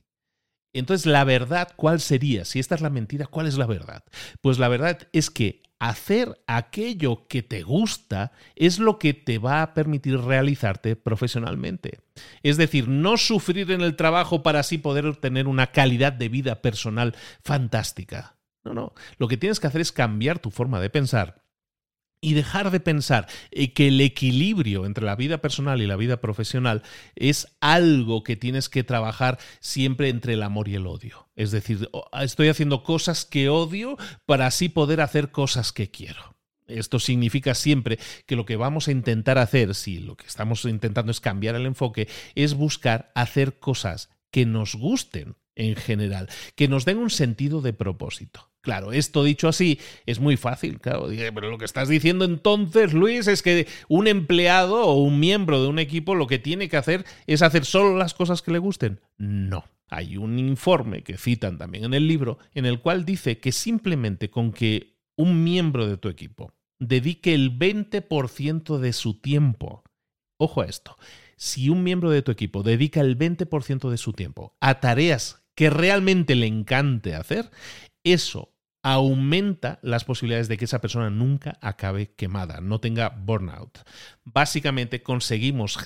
Entonces, la verdad, ¿cuál sería? Si esta es la mentira, ¿cuál es la verdad? Pues la verdad es que hacer aquello que te gusta es lo que te va a permitir realizarte profesionalmente. Es decir, no sufrir en el trabajo para así poder tener una calidad de vida personal fantástica. No, no. Lo que tienes que hacer es cambiar tu forma de pensar y dejar de pensar eh, que el equilibrio entre la vida personal y la vida profesional es algo que tienes que trabajar siempre entre el amor y el odio. Es decir, estoy haciendo cosas que odio para así poder hacer cosas que quiero. Esto significa siempre que lo que vamos a intentar hacer, si lo que estamos intentando es cambiar el enfoque, es buscar hacer cosas que nos gusten en general, que nos den un sentido de propósito. Claro, esto dicho así es muy fácil, claro, pero lo que estás diciendo entonces, Luis, es que un empleado o un miembro de un equipo lo que tiene que hacer es hacer solo las cosas que le gusten. No. Hay un informe que citan también en el libro en el cual dice que simplemente con que un miembro de tu equipo dedique el 20% de su tiempo, ojo a esto, si un miembro de tu equipo dedica el 20% de su tiempo a tareas que realmente le encante hacer, eso aumenta las posibilidades de que esa persona nunca acabe quemada, no tenga burnout. Básicamente conseguimos,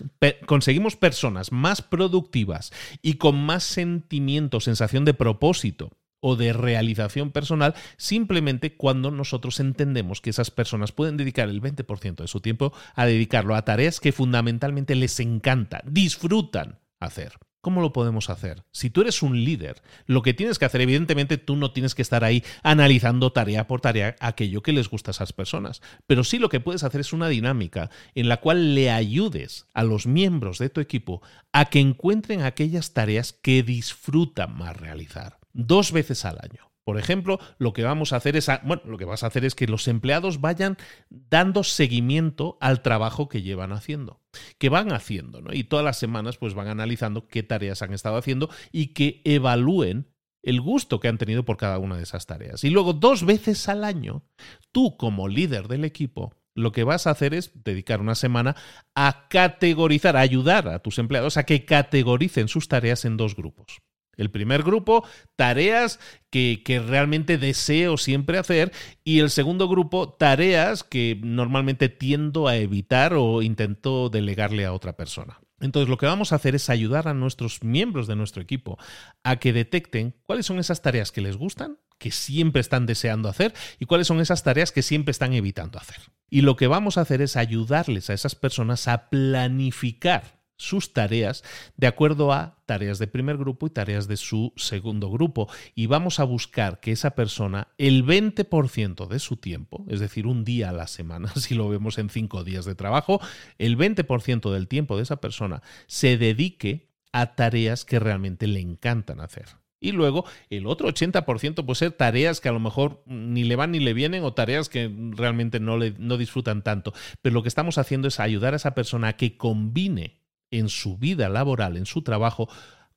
conseguimos personas más productivas y con más sentimiento, sensación de propósito o de realización personal simplemente cuando nosotros entendemos que esas personas pueden dedicar el 20% de su tiempo a dedicarlo a tareas que fundamentalmente les encanta, disfrutan hacer. ¿Cómo lo podemos hacer? Si tú eres un líder, lo que tienes que hacer, evidentemente tú no tienes que estar ahí analizando tarea por tarea aquello que les gusta a esas personas, pero sí lo que puedes hacer es una dinámica en la cual le ayudes a los miembros de tu equipo a que encuentren aquellas tareas que disfrutan más realizar, dos veces al año. Por ejemplo, lo que vamos a hacer es, bueno, lo que vas a hacer es que los empleados vayan dando seguimiento al trabajo que llevan haciendo, que van haciendo, ¿no? Y todas las semanas pues van analizando qué tareas han estado haciendo y que evalúen el gusto que han tenido por cada una de esas tareas. Y luego dos veces al año, tú como líder del equipo, lo que vas a hacer es dedicar una semana a categorizar, a ayudar a tus empleados a que categoricen sus tareas en dos grupos. El primer grupo, tareas que, realmente deseo siempre hacer. Y el segundo grupo, tareas que normalmente tiendo a evitar o intento delegarle a otra persona. Entonces lo que vamos a hacer es ayudar a nuestros miembros de nuestro equipo a que detecten cuáles son esas tareas que les gustan, que siempre están deseando hacer y cuáles son esas tareas que siempre están evitando hacer. Y lo que vamos a hacer es ayudarles a esas personas a planificar sus tareas de acuerdo a tareas de primer grupo y tareas de su segundo grupo. Y vamos a buscar que esa persona, el 20% de su tiempo, es decir, un día a la semana, [LAUGHS] si lo vemos en cinco días de trabajo, el 20% del tiempo de esa persona se dedique a tareas que realmente le encantan hacer. Y luego el otro 80% puede ser tareas que a lo mejor ni le van ni le vienen o tareas que realmente no, le, no disfrutan tanto. Pero lo que estamos haciendo es ayudar a esa persona a que combine en su vida laboral, en su trabajo,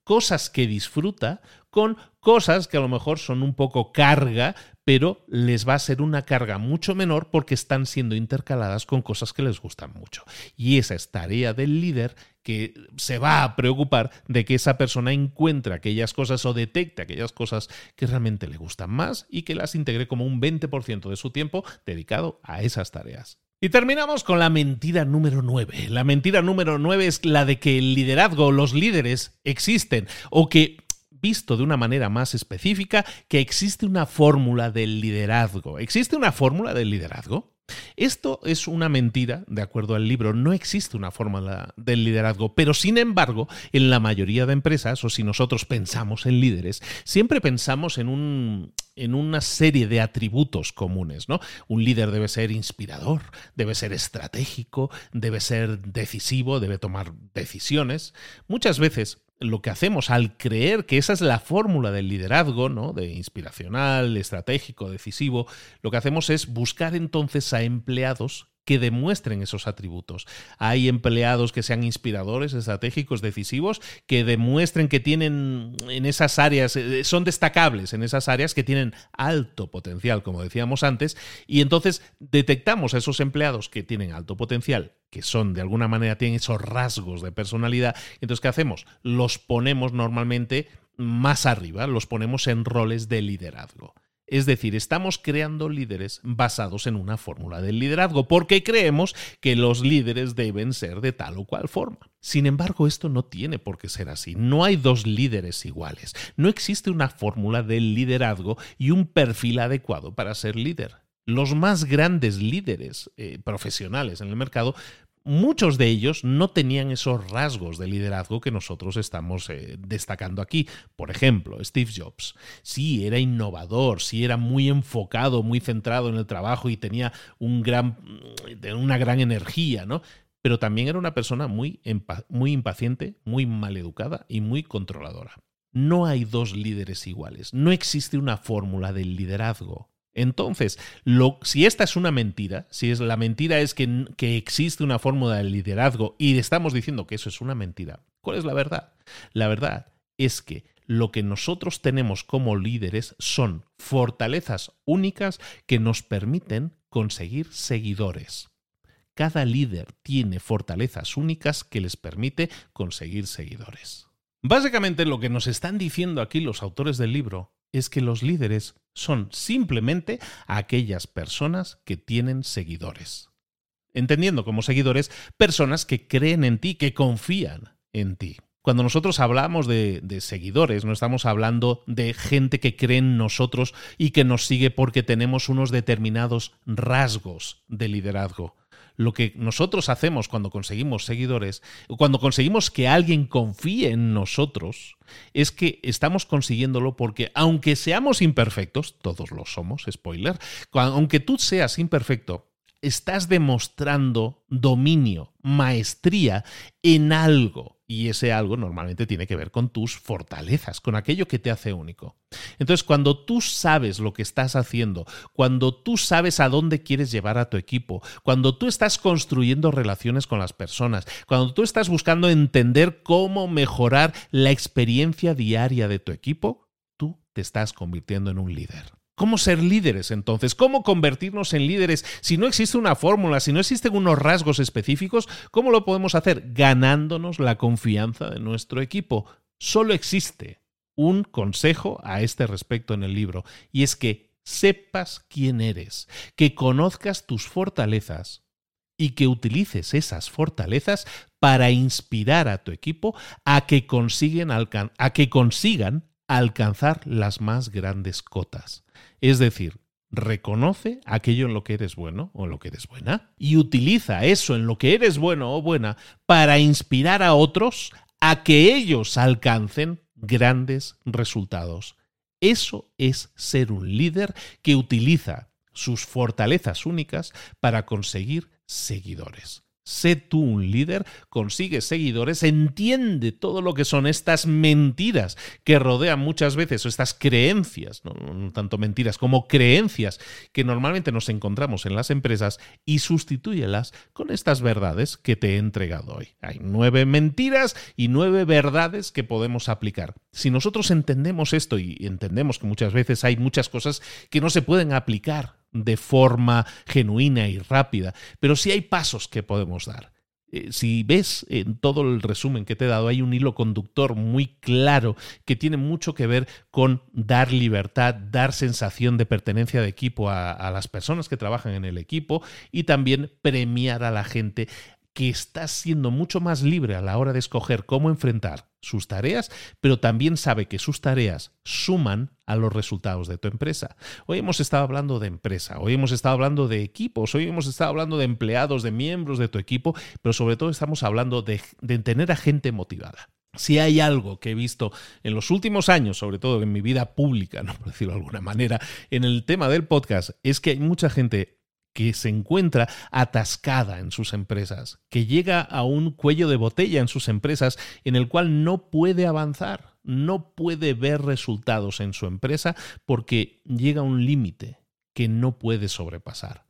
cosas que disfruta con cosas que a lo mejor son un poco carga, pero les va a ser una carga mucho menor porque están siendo intercaladas con cosas que les gustan mucho. Y esa es tarea del líder que se va a preocupar de que esa persona encuentre aquellas cosas o detecte aquellas cosas que realmente le gustan más y que las integre como un 20% de su tiempo dedicado a esas tareas. Y terminamos con la mentira número 9. La mentira número 9 es la de que el liderazgo, los líderes existen o que visto de una manera más específica, que existe una fórmula del liderazgo. ¿Existe una fórmula del liderazgo? Esto es una mentira, de acuerdo al libro, no existe una fórmula del liderazgo, pero sin embargo, en la mayoría de empresas, o si nosotros pensamos en líderes, siempre pensamos en un, en una serie de atributos comunes, ¿no? Un líder debe ser inspirador, debe ser estratégico, debe ser decisivo, debe tomar decisiones. Muchas veces lo que hacemos al creer que esa es la fórmula del liderazgo, ¿no? De inspiracional, estratégico, decisivo, lo que hacemos es buscar entonces a empleados que demuestren esos atributos. Hay empleados que sean inspiradores, estratégicos, decisivos, que demuestren que tienen en esas áreas, eh, son destacables en esas áreas que tienen alto potencial, como decíamos antes, y entonces detectamos a esos empleados que tienen alto potencial que son de alguna manera tienen esos rasgos de personalidad, entonces ¿qué hacemos? Los ponemos normalmente más arriba, los ponemos en roles de liderazgo. Es decir, estamos creando líderes basados en una fórmula del liderazgo, porque creemos que los líderes deben ser de tal o cual forma. Sin embargo, esto no tiene por qué ser así. No hay dos líderes iguales. No existe una fórmula del liderazgo y un perfil adecuado para ser líder. Los más grandes líderes eh, profesionales en el mercado muchos de ellos no tenían esos rasgos de liderazgo que nosotros estamos eh, destacando aquí. Por ejemplo, Steve Jobs. Sí, era innovador, sí era muy enfocado, muy centrado en el trabajo y tenía una gran energía, ¿no? Pero también era una persona muy, muy impaciente, muy maleducada y muy controladora. No hay dos líderes iguales. No existe una fórmula del liderazgo. Entonces, si esta es una mentira, si es, la mentira es que, que existe una fórmula de liderazgo y estamos diciendo que eso es una mentira, ¿cuál es la verdad? La verdad es que lo que nosotros tenemos como líderes son fortalezas únicas que nos permiten conseguir seguidores. Cada líder tiene fortalezas únicas que les permite conseguir seguidores. Básicamente lo que nos están diciendo aquí los autores del libro es que los líderes son simplemente aquellas personas que tienen seguidores. Entendiendo como seguidores personas que creen en ti, que confían en ti. Cuando nosotros hablamos de, seguidores, no estamos hablando de gente que cree en nosotros y que nos sigue porque tenemos unos determinados rasgos de liderazgo. Lo que nosotros hacemos cuando conseguimos seguidores, cuando conseguimos que alguien confíe en nosotros, es que estamos consiguiéndolo porque aunque seamos imperfectos, todos lo somos, spoiler, aunque tú seas imperfecto, estás demostrando dominio, maestría en algo. Y ese algo normalmente tiene que ver con tus fortalezas, con aquello que te hace único. Entonces, cuando tú sabes lo que estás haciendo, cuando tú sabes a dónde quieres llevar a tu equipo, cuando tú estás construyendo relaciones con las personas, cuando tú estás buscando entender cómo mejorar la experiencia diaria de tu equipo, tú te estás convirtiendo en un líder. ¿Cómo ser líderes entonces? ¿Cómo convertirnos en líderes? Si no existe una fórmula, si no existen unos rasgos específicos, ¿cómo lo podemos hacer? Ganándonos la confianza de nuestro equipo. Solo existe un consejo a este respecto en el libro, y es que sepas quién eres, que conozcas tus fortalezas y que utilices esas fortalezas para inspirar a tu equipo a que, consiguen a consigan alcanzar las más grandes cotas. Es decir, reconoce aquello en lo que eres bueno o en lo que eres buena y utiliza eso en lo que eres bueno o buena para inspirar a otros a que ellos alcancen grandes resultados. Eso es ser un líder que utiliza sus fortalezas únicas para conseguir seguidores. Sé tú un líder, consigue seguidores, entiende todo lo que son estas mentiras que rodean muchas veces, o estas creencias, no, tanto mentiras como creencias que normalmente nos encontramos en las empresas y sustitúyelas con estas verdades que te he entregado hoy. Hay nueve mentiras y nueve verdades que podemos aplicar. Si nosotros entendemos esto y entendemos que muchas veces hay muchas cosas que no se pueden aplicar de forma genuina y rápida, pero sí hay pasos que podemos dar. Eh, si ves en todo el resumen que te he dado, hay un hilo conductor muy claro que tiene mucho que ver con dar libertad, dar sensación de pertenencia de equipo a, a las personas que trabajan en el equipo y también premiar a la gente que está siendo mucho más libre a la hora de escoger cómo enfrentar sus tareas, pero también sabe que sus tareas suman a los resultados de tu empresa. Hoy hemos estado hablando de empresa, hoy hemos estado hablando de equipos, hoy hemos estado hablando de empleados, de miembros de tu equipo, pero sobre todo estamos hablando de, de tener a gente motivada. Si hay algo que he visto en los últimos años, sobre todo en mi vida pública, no [LAUGHS] por decirlo de alguna manera, en el tema del podcast, es que hay mucha gente que se encuentra atascada en sus empresas, que llega a un cuello de botella en sus empresas en el cual no puede avanzar, no puede ver resultados en su empresa porque llega a un límite que no puede sobrepasar.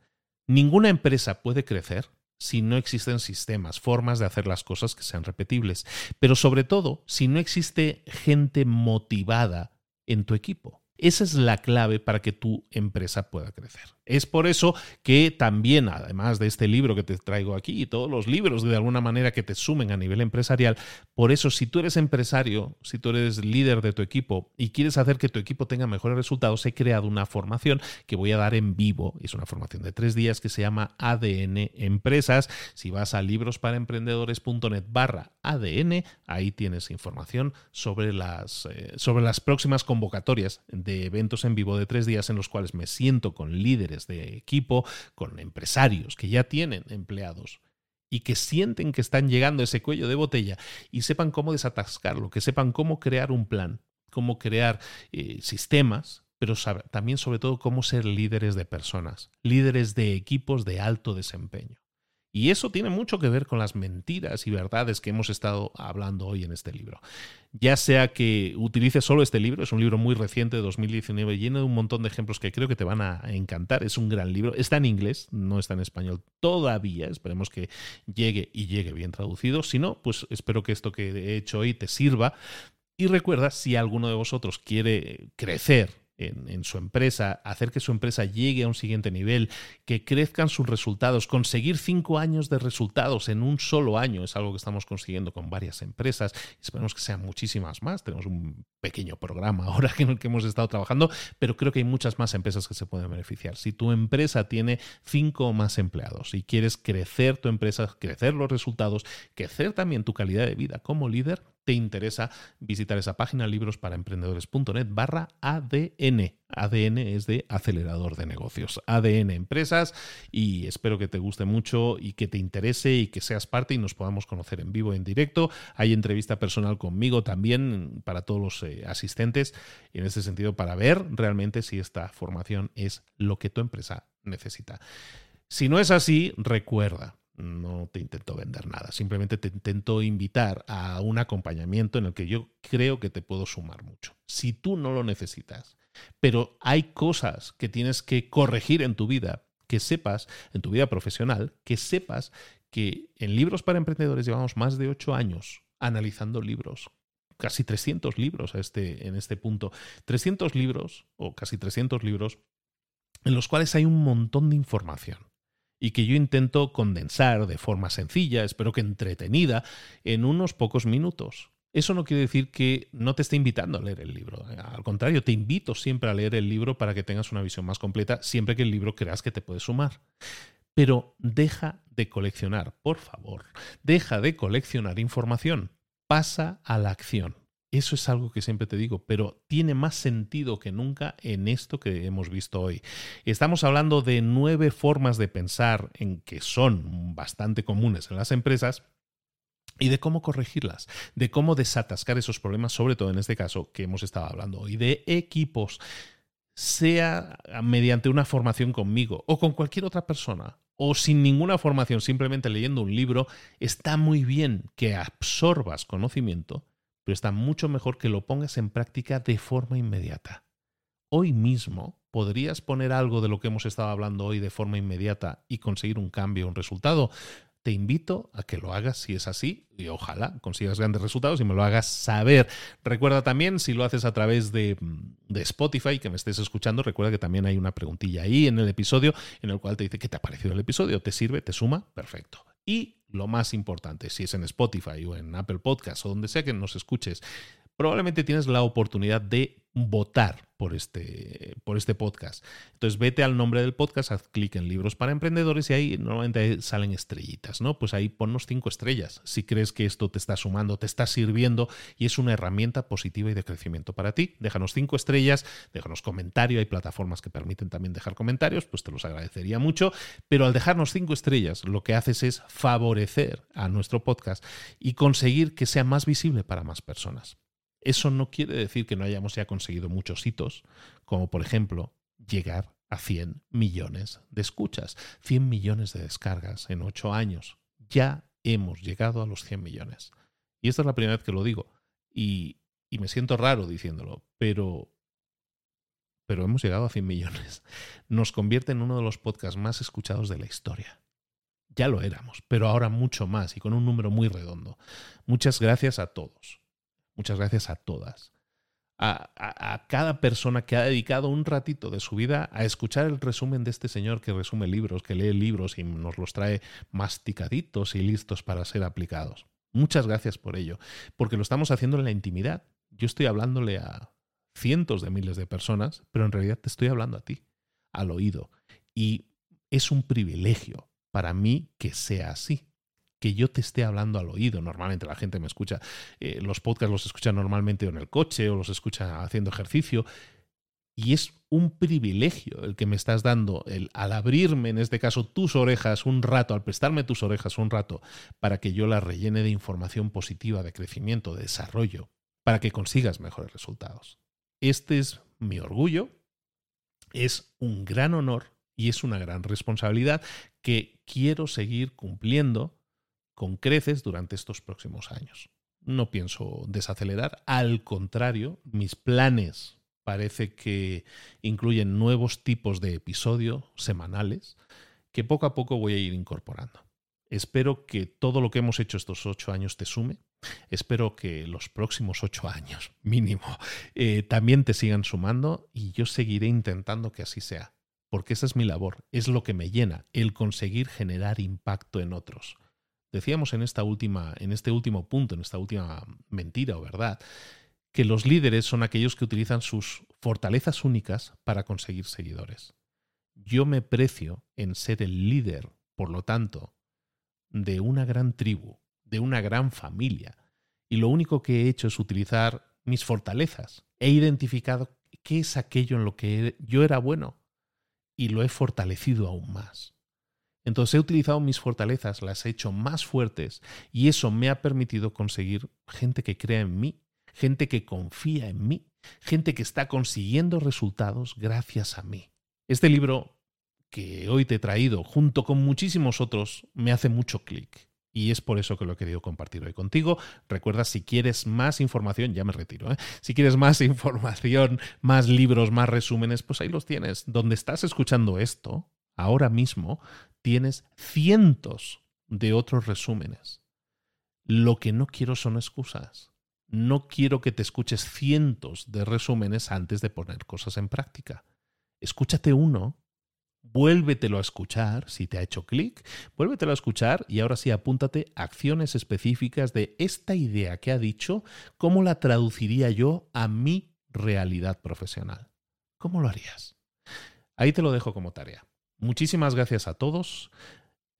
Ninguna empresa puede crecer si no existen sistemas, formas de hacer las cosas que sean repetibles, pero sobre todo si no existe gente motivada en tu equipo. Esa es la clave para que tu empresa pueda crecer. Es por eso que también, además de este libro que te traigo aquí y todos los libros de alguna manera que te sumen a nivel empresarial, por eso si tú eres empresario, si tú eres líder de tu equipo y quieres hacer que tu equipo tenga mejores resultados, he creado una formación que voy a dar en vivo. Es una formación de tres días que se llama ADN Empresas. Si vas a librosparaemprendedores.net barra ADN, ahí tienes información sobre las, eh, sobre las próximas convocatorias de eventos en vivo de tres días en los cuales me siento con líderes de equipo, con empresarios que ya tienen empleados y que sienten que están llegando ese cuello de botella y sepan cómo desatascarlo, que sepan cómo crear un plan, cómo crear eh, sistemas, pero también sobre todo cómo ser líderes de personas, líderes de equipos de alto desempeño. Y eso tiene mucho que ver con las mentiras y verdades que hemos estado hablando hoy en este libro. Ya sea que utilices solo este libro, es un libro muy reciente de 2019, lleno de un montón de ejemplos que creo que te van a encantar. Es un gran libro. Está en inglés, no está en español todavía. Esperemos que llegue y llegue bien traducido. Si no, pues espero que esto que he hecho hoy te sirva. Y recuerda, si alguno de vosotros quiere crecer en, su empresa, hacer que su empresa llegue a un siguiente nivel, que crezcan sus resultados, conseguir cinco años de resultados en un solo año, es algo que estamos consiguiendo con varias empresas. Esperemos que sean muchísimas más. Tenemos un pequeño programa [LAUGHS] ahora en el que hemos estado trabajando, pero creo que hay muchas más empresas que se pueden beneficiar. Si tu empresa tiene cinco o más empleados y quieres crecer tu empresa, crecer los resultados, crecer también tu calidad de vida como líder, te interesa visitar esa página librosparaemprendedores.net barra ADN. ADN es de acelerador de negocios. ADN Empresas y espero que te guste mucho y que te interese y que seas parte y nos podamos conocer en vivo, en directo. Hay entrevista personal conmigo también para todos los eh, asistentes en ese sentido para ver realmente si esta formación es lo que tu empresa necesita. Si no es así, recuerda, no te intento vender nada, simplemente te intento invitar a un acompañamiento en el que yo creo que te puedo sumar mucho. Si tú no lo necesitas, pero hay cosas que tienes que corregir en tu vida, que sepas, en tu vida profesional, que sepas que en Libros para Emprendedores llevamos más de ocho años analizando libros, casi 300 libros a este, en este punto, 300 libros o casi 300 libros en los cuales hay un montón de información y que yo intento condensar de forma sencilla, espero que entretenida, en unos pocos minutos. Eso no quiere decir que no te esté invitando a leer el libro. Al contrario, te invito siempre a leer el libro para que tengas una visión más completa, siempre que el libro creas que te puede sumar. Pero deja de coleccionar, por favor, deja de coleccionar información. Pasa a la acción. Eso es algo que siempre te digo, pero tiene más sentido que nunca en esto que hemos visto hoy. Estamos hablando de nueve formas de pensar en que son bastante comunes en las empresas y de cómo corregirlas, de cómo desatascar esos problemas, sobre todo en este caso que hemos estado hablando hoy, de equipos, sea mediante una formación conmigo o con cualquier otra persona o sin ninguna formación, simplemente leyendo un libro, está muy bien que absorbas conocimiento pero está mucho mejor que lo pongas en práctica de forma inmediata. Hoy mismo podrías poner algo de lo que hemos estado hablando hoy de forma inmediata y conseguir un cambio, un resultado. Te invito a que lo hagas si es así y ojalá consigas grandes resultados y me lo hagas saber. Recuerda también, si lo haces a través de, de, Spotify, que me estés escuchando, recuerda que también hay una preguntilla ahí en el episodio en el cual te dice qué te ha parecido el episodio. ¿Te sirve? ¿Te suma? Perfecto. Y lo más importante, si es en Spotify o en Apple Podcasts o donde sea que nos escuches, probablemente tienes la oportunidad de votar por este, por este podcast. Entonces vete al nombre del podcast, haz clic en libros para emprendedores y ahí normalmente salen estrellitas, ¿no? Pues ahí ponnos cinco estrellas si crees que esto te está sumando, te está sirviendo y es una herramienta positiva y de crecimiento para ti. Déjanos cinco estrellas, déjanos comentario, hay plataformas que permiten también dejar comentarios, pues te los agradecería mucho, pero al dejarnos cinco estrellas lo que haces es favorecer a nuestro podcast y conseguir que sea más visible para más personas. Eso no quiere decir que no hayamos ya conseguido muchos hitos, como por ejemplo llegar a 100 millones de escuchas, 100 millones de descargas en 8 años. Ya hemos llegado a los 100 millones. Y esta es la primera vez que lo digo. Y, me siento raro diciéndolo, pero, pero hemos llegado a 100 millones. Nos convierte en uno de los podcasts más escuchados de la historia. Ya lo éramos, pero ahora mucho más y con un número muy redondo. Muchas gracias a todos. Muchas gracias a todas. A, cada persona que ha dedicado un ratito de su vida a escuchar el resumen de este señor que resume libros, que lee libros y nos los trae masticaditos y listos para ser aplicados. Muchas gracias por ello, porque lo estamos haciendo en la intimidad. Yo estoy hablándole a cientos de miles de personas, pero en realidad te estoy hablando a ti, al oído. Y es un privilegio para mí que sea así que yo te esté hablando al oído. Normalmente la gente me escucha, eh, los podcasts los escucha normalmente en el coche o los escucha haciendo ejercicio. Y es un privilegio el que me estás dando, el, al abrirme, en este caso, tus orejas un rato, al prestarme tus orejas un rato, para que yo las rellene de información positiva, de crecimiento, de desarrollo, para que consigas mejores resultados. Este es mi orgullo, es un gran honor y es una gran responsabilidad que quiero seguir cumpliendo con creces durante estos próximos años. No pienso desacelerar, al contrario, mis planes parece que incluyen nuevos tipos de episodios semanales que poco a poco voy a ir incorporando. Espero que todo lo que hemos hecho estos ocho años te sume. Espero que los próximos ocho años, [LAUGHS] mínimo, eh, también te sigan sumando y yo seguiré intentando que así sea, porque esa es mi labor, es lo que me llena, el conseguir generar impacto en otros. Decíamos en, esta última, en este último punto, en esta última mentira o verdad, que los líderes son aquellos que utilizan sus fortalezas únicas para conseguir seguidores. Yo me precio en ser el líder, por lo tanto, de una gran tribu, de una gran familia, Y lo único que he hecho es utilizar mis fortalezas. He identificado qué es aquello en lo que yo era bueno y lo he fortalecido aún más. Entonces he utilizado mis fortalezas, las he hecho más fuertes y eso me ha permitido conseguir gente que crea en mí, gente que confía en mí, gente que está consiguiendo resultados gracias a mí. Este libro que hoy te he traído, junto con muchísimos otros, me hace mucho clic. Y es por eso que lo he querido compartir hoy contigo. Recuerda, si quieres más información, ya me retiro, ¿eh? si quieres más [LAUGHS] información, más libros, más resúmenes, pues ahí los tienes. Donde estás escuchando esto, ahora mismo, tienes cientos de otros resúmenes. Lo que no quiero son excusas. No quiero que te escuches cientos de resúmenes antes de poner cosas en práctica. Escúchate uno vuélvetelo a escuchar, si te ha hecho clic, vuélvetelo a escuchar y ahora sí apúntate acciones específicas de esta idea que ha dicho, cómo la traduciría yo a mi realidad profesional. ¿Cómo lo harías? Ahí te lo dejo como tarea. Muchísimas gracias a todos.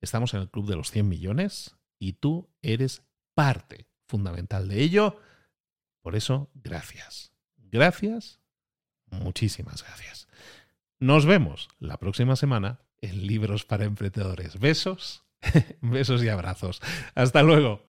Estamos en el Club de los 100 millones y tú eres parte fundamental de ello. Por eso, gracias. Gracias. Muchísimas gracias. Nos vemos la próxima semana en Libros para Emprendedores. Besos, [LAUGHS] besos y abrazos. Hasta luego.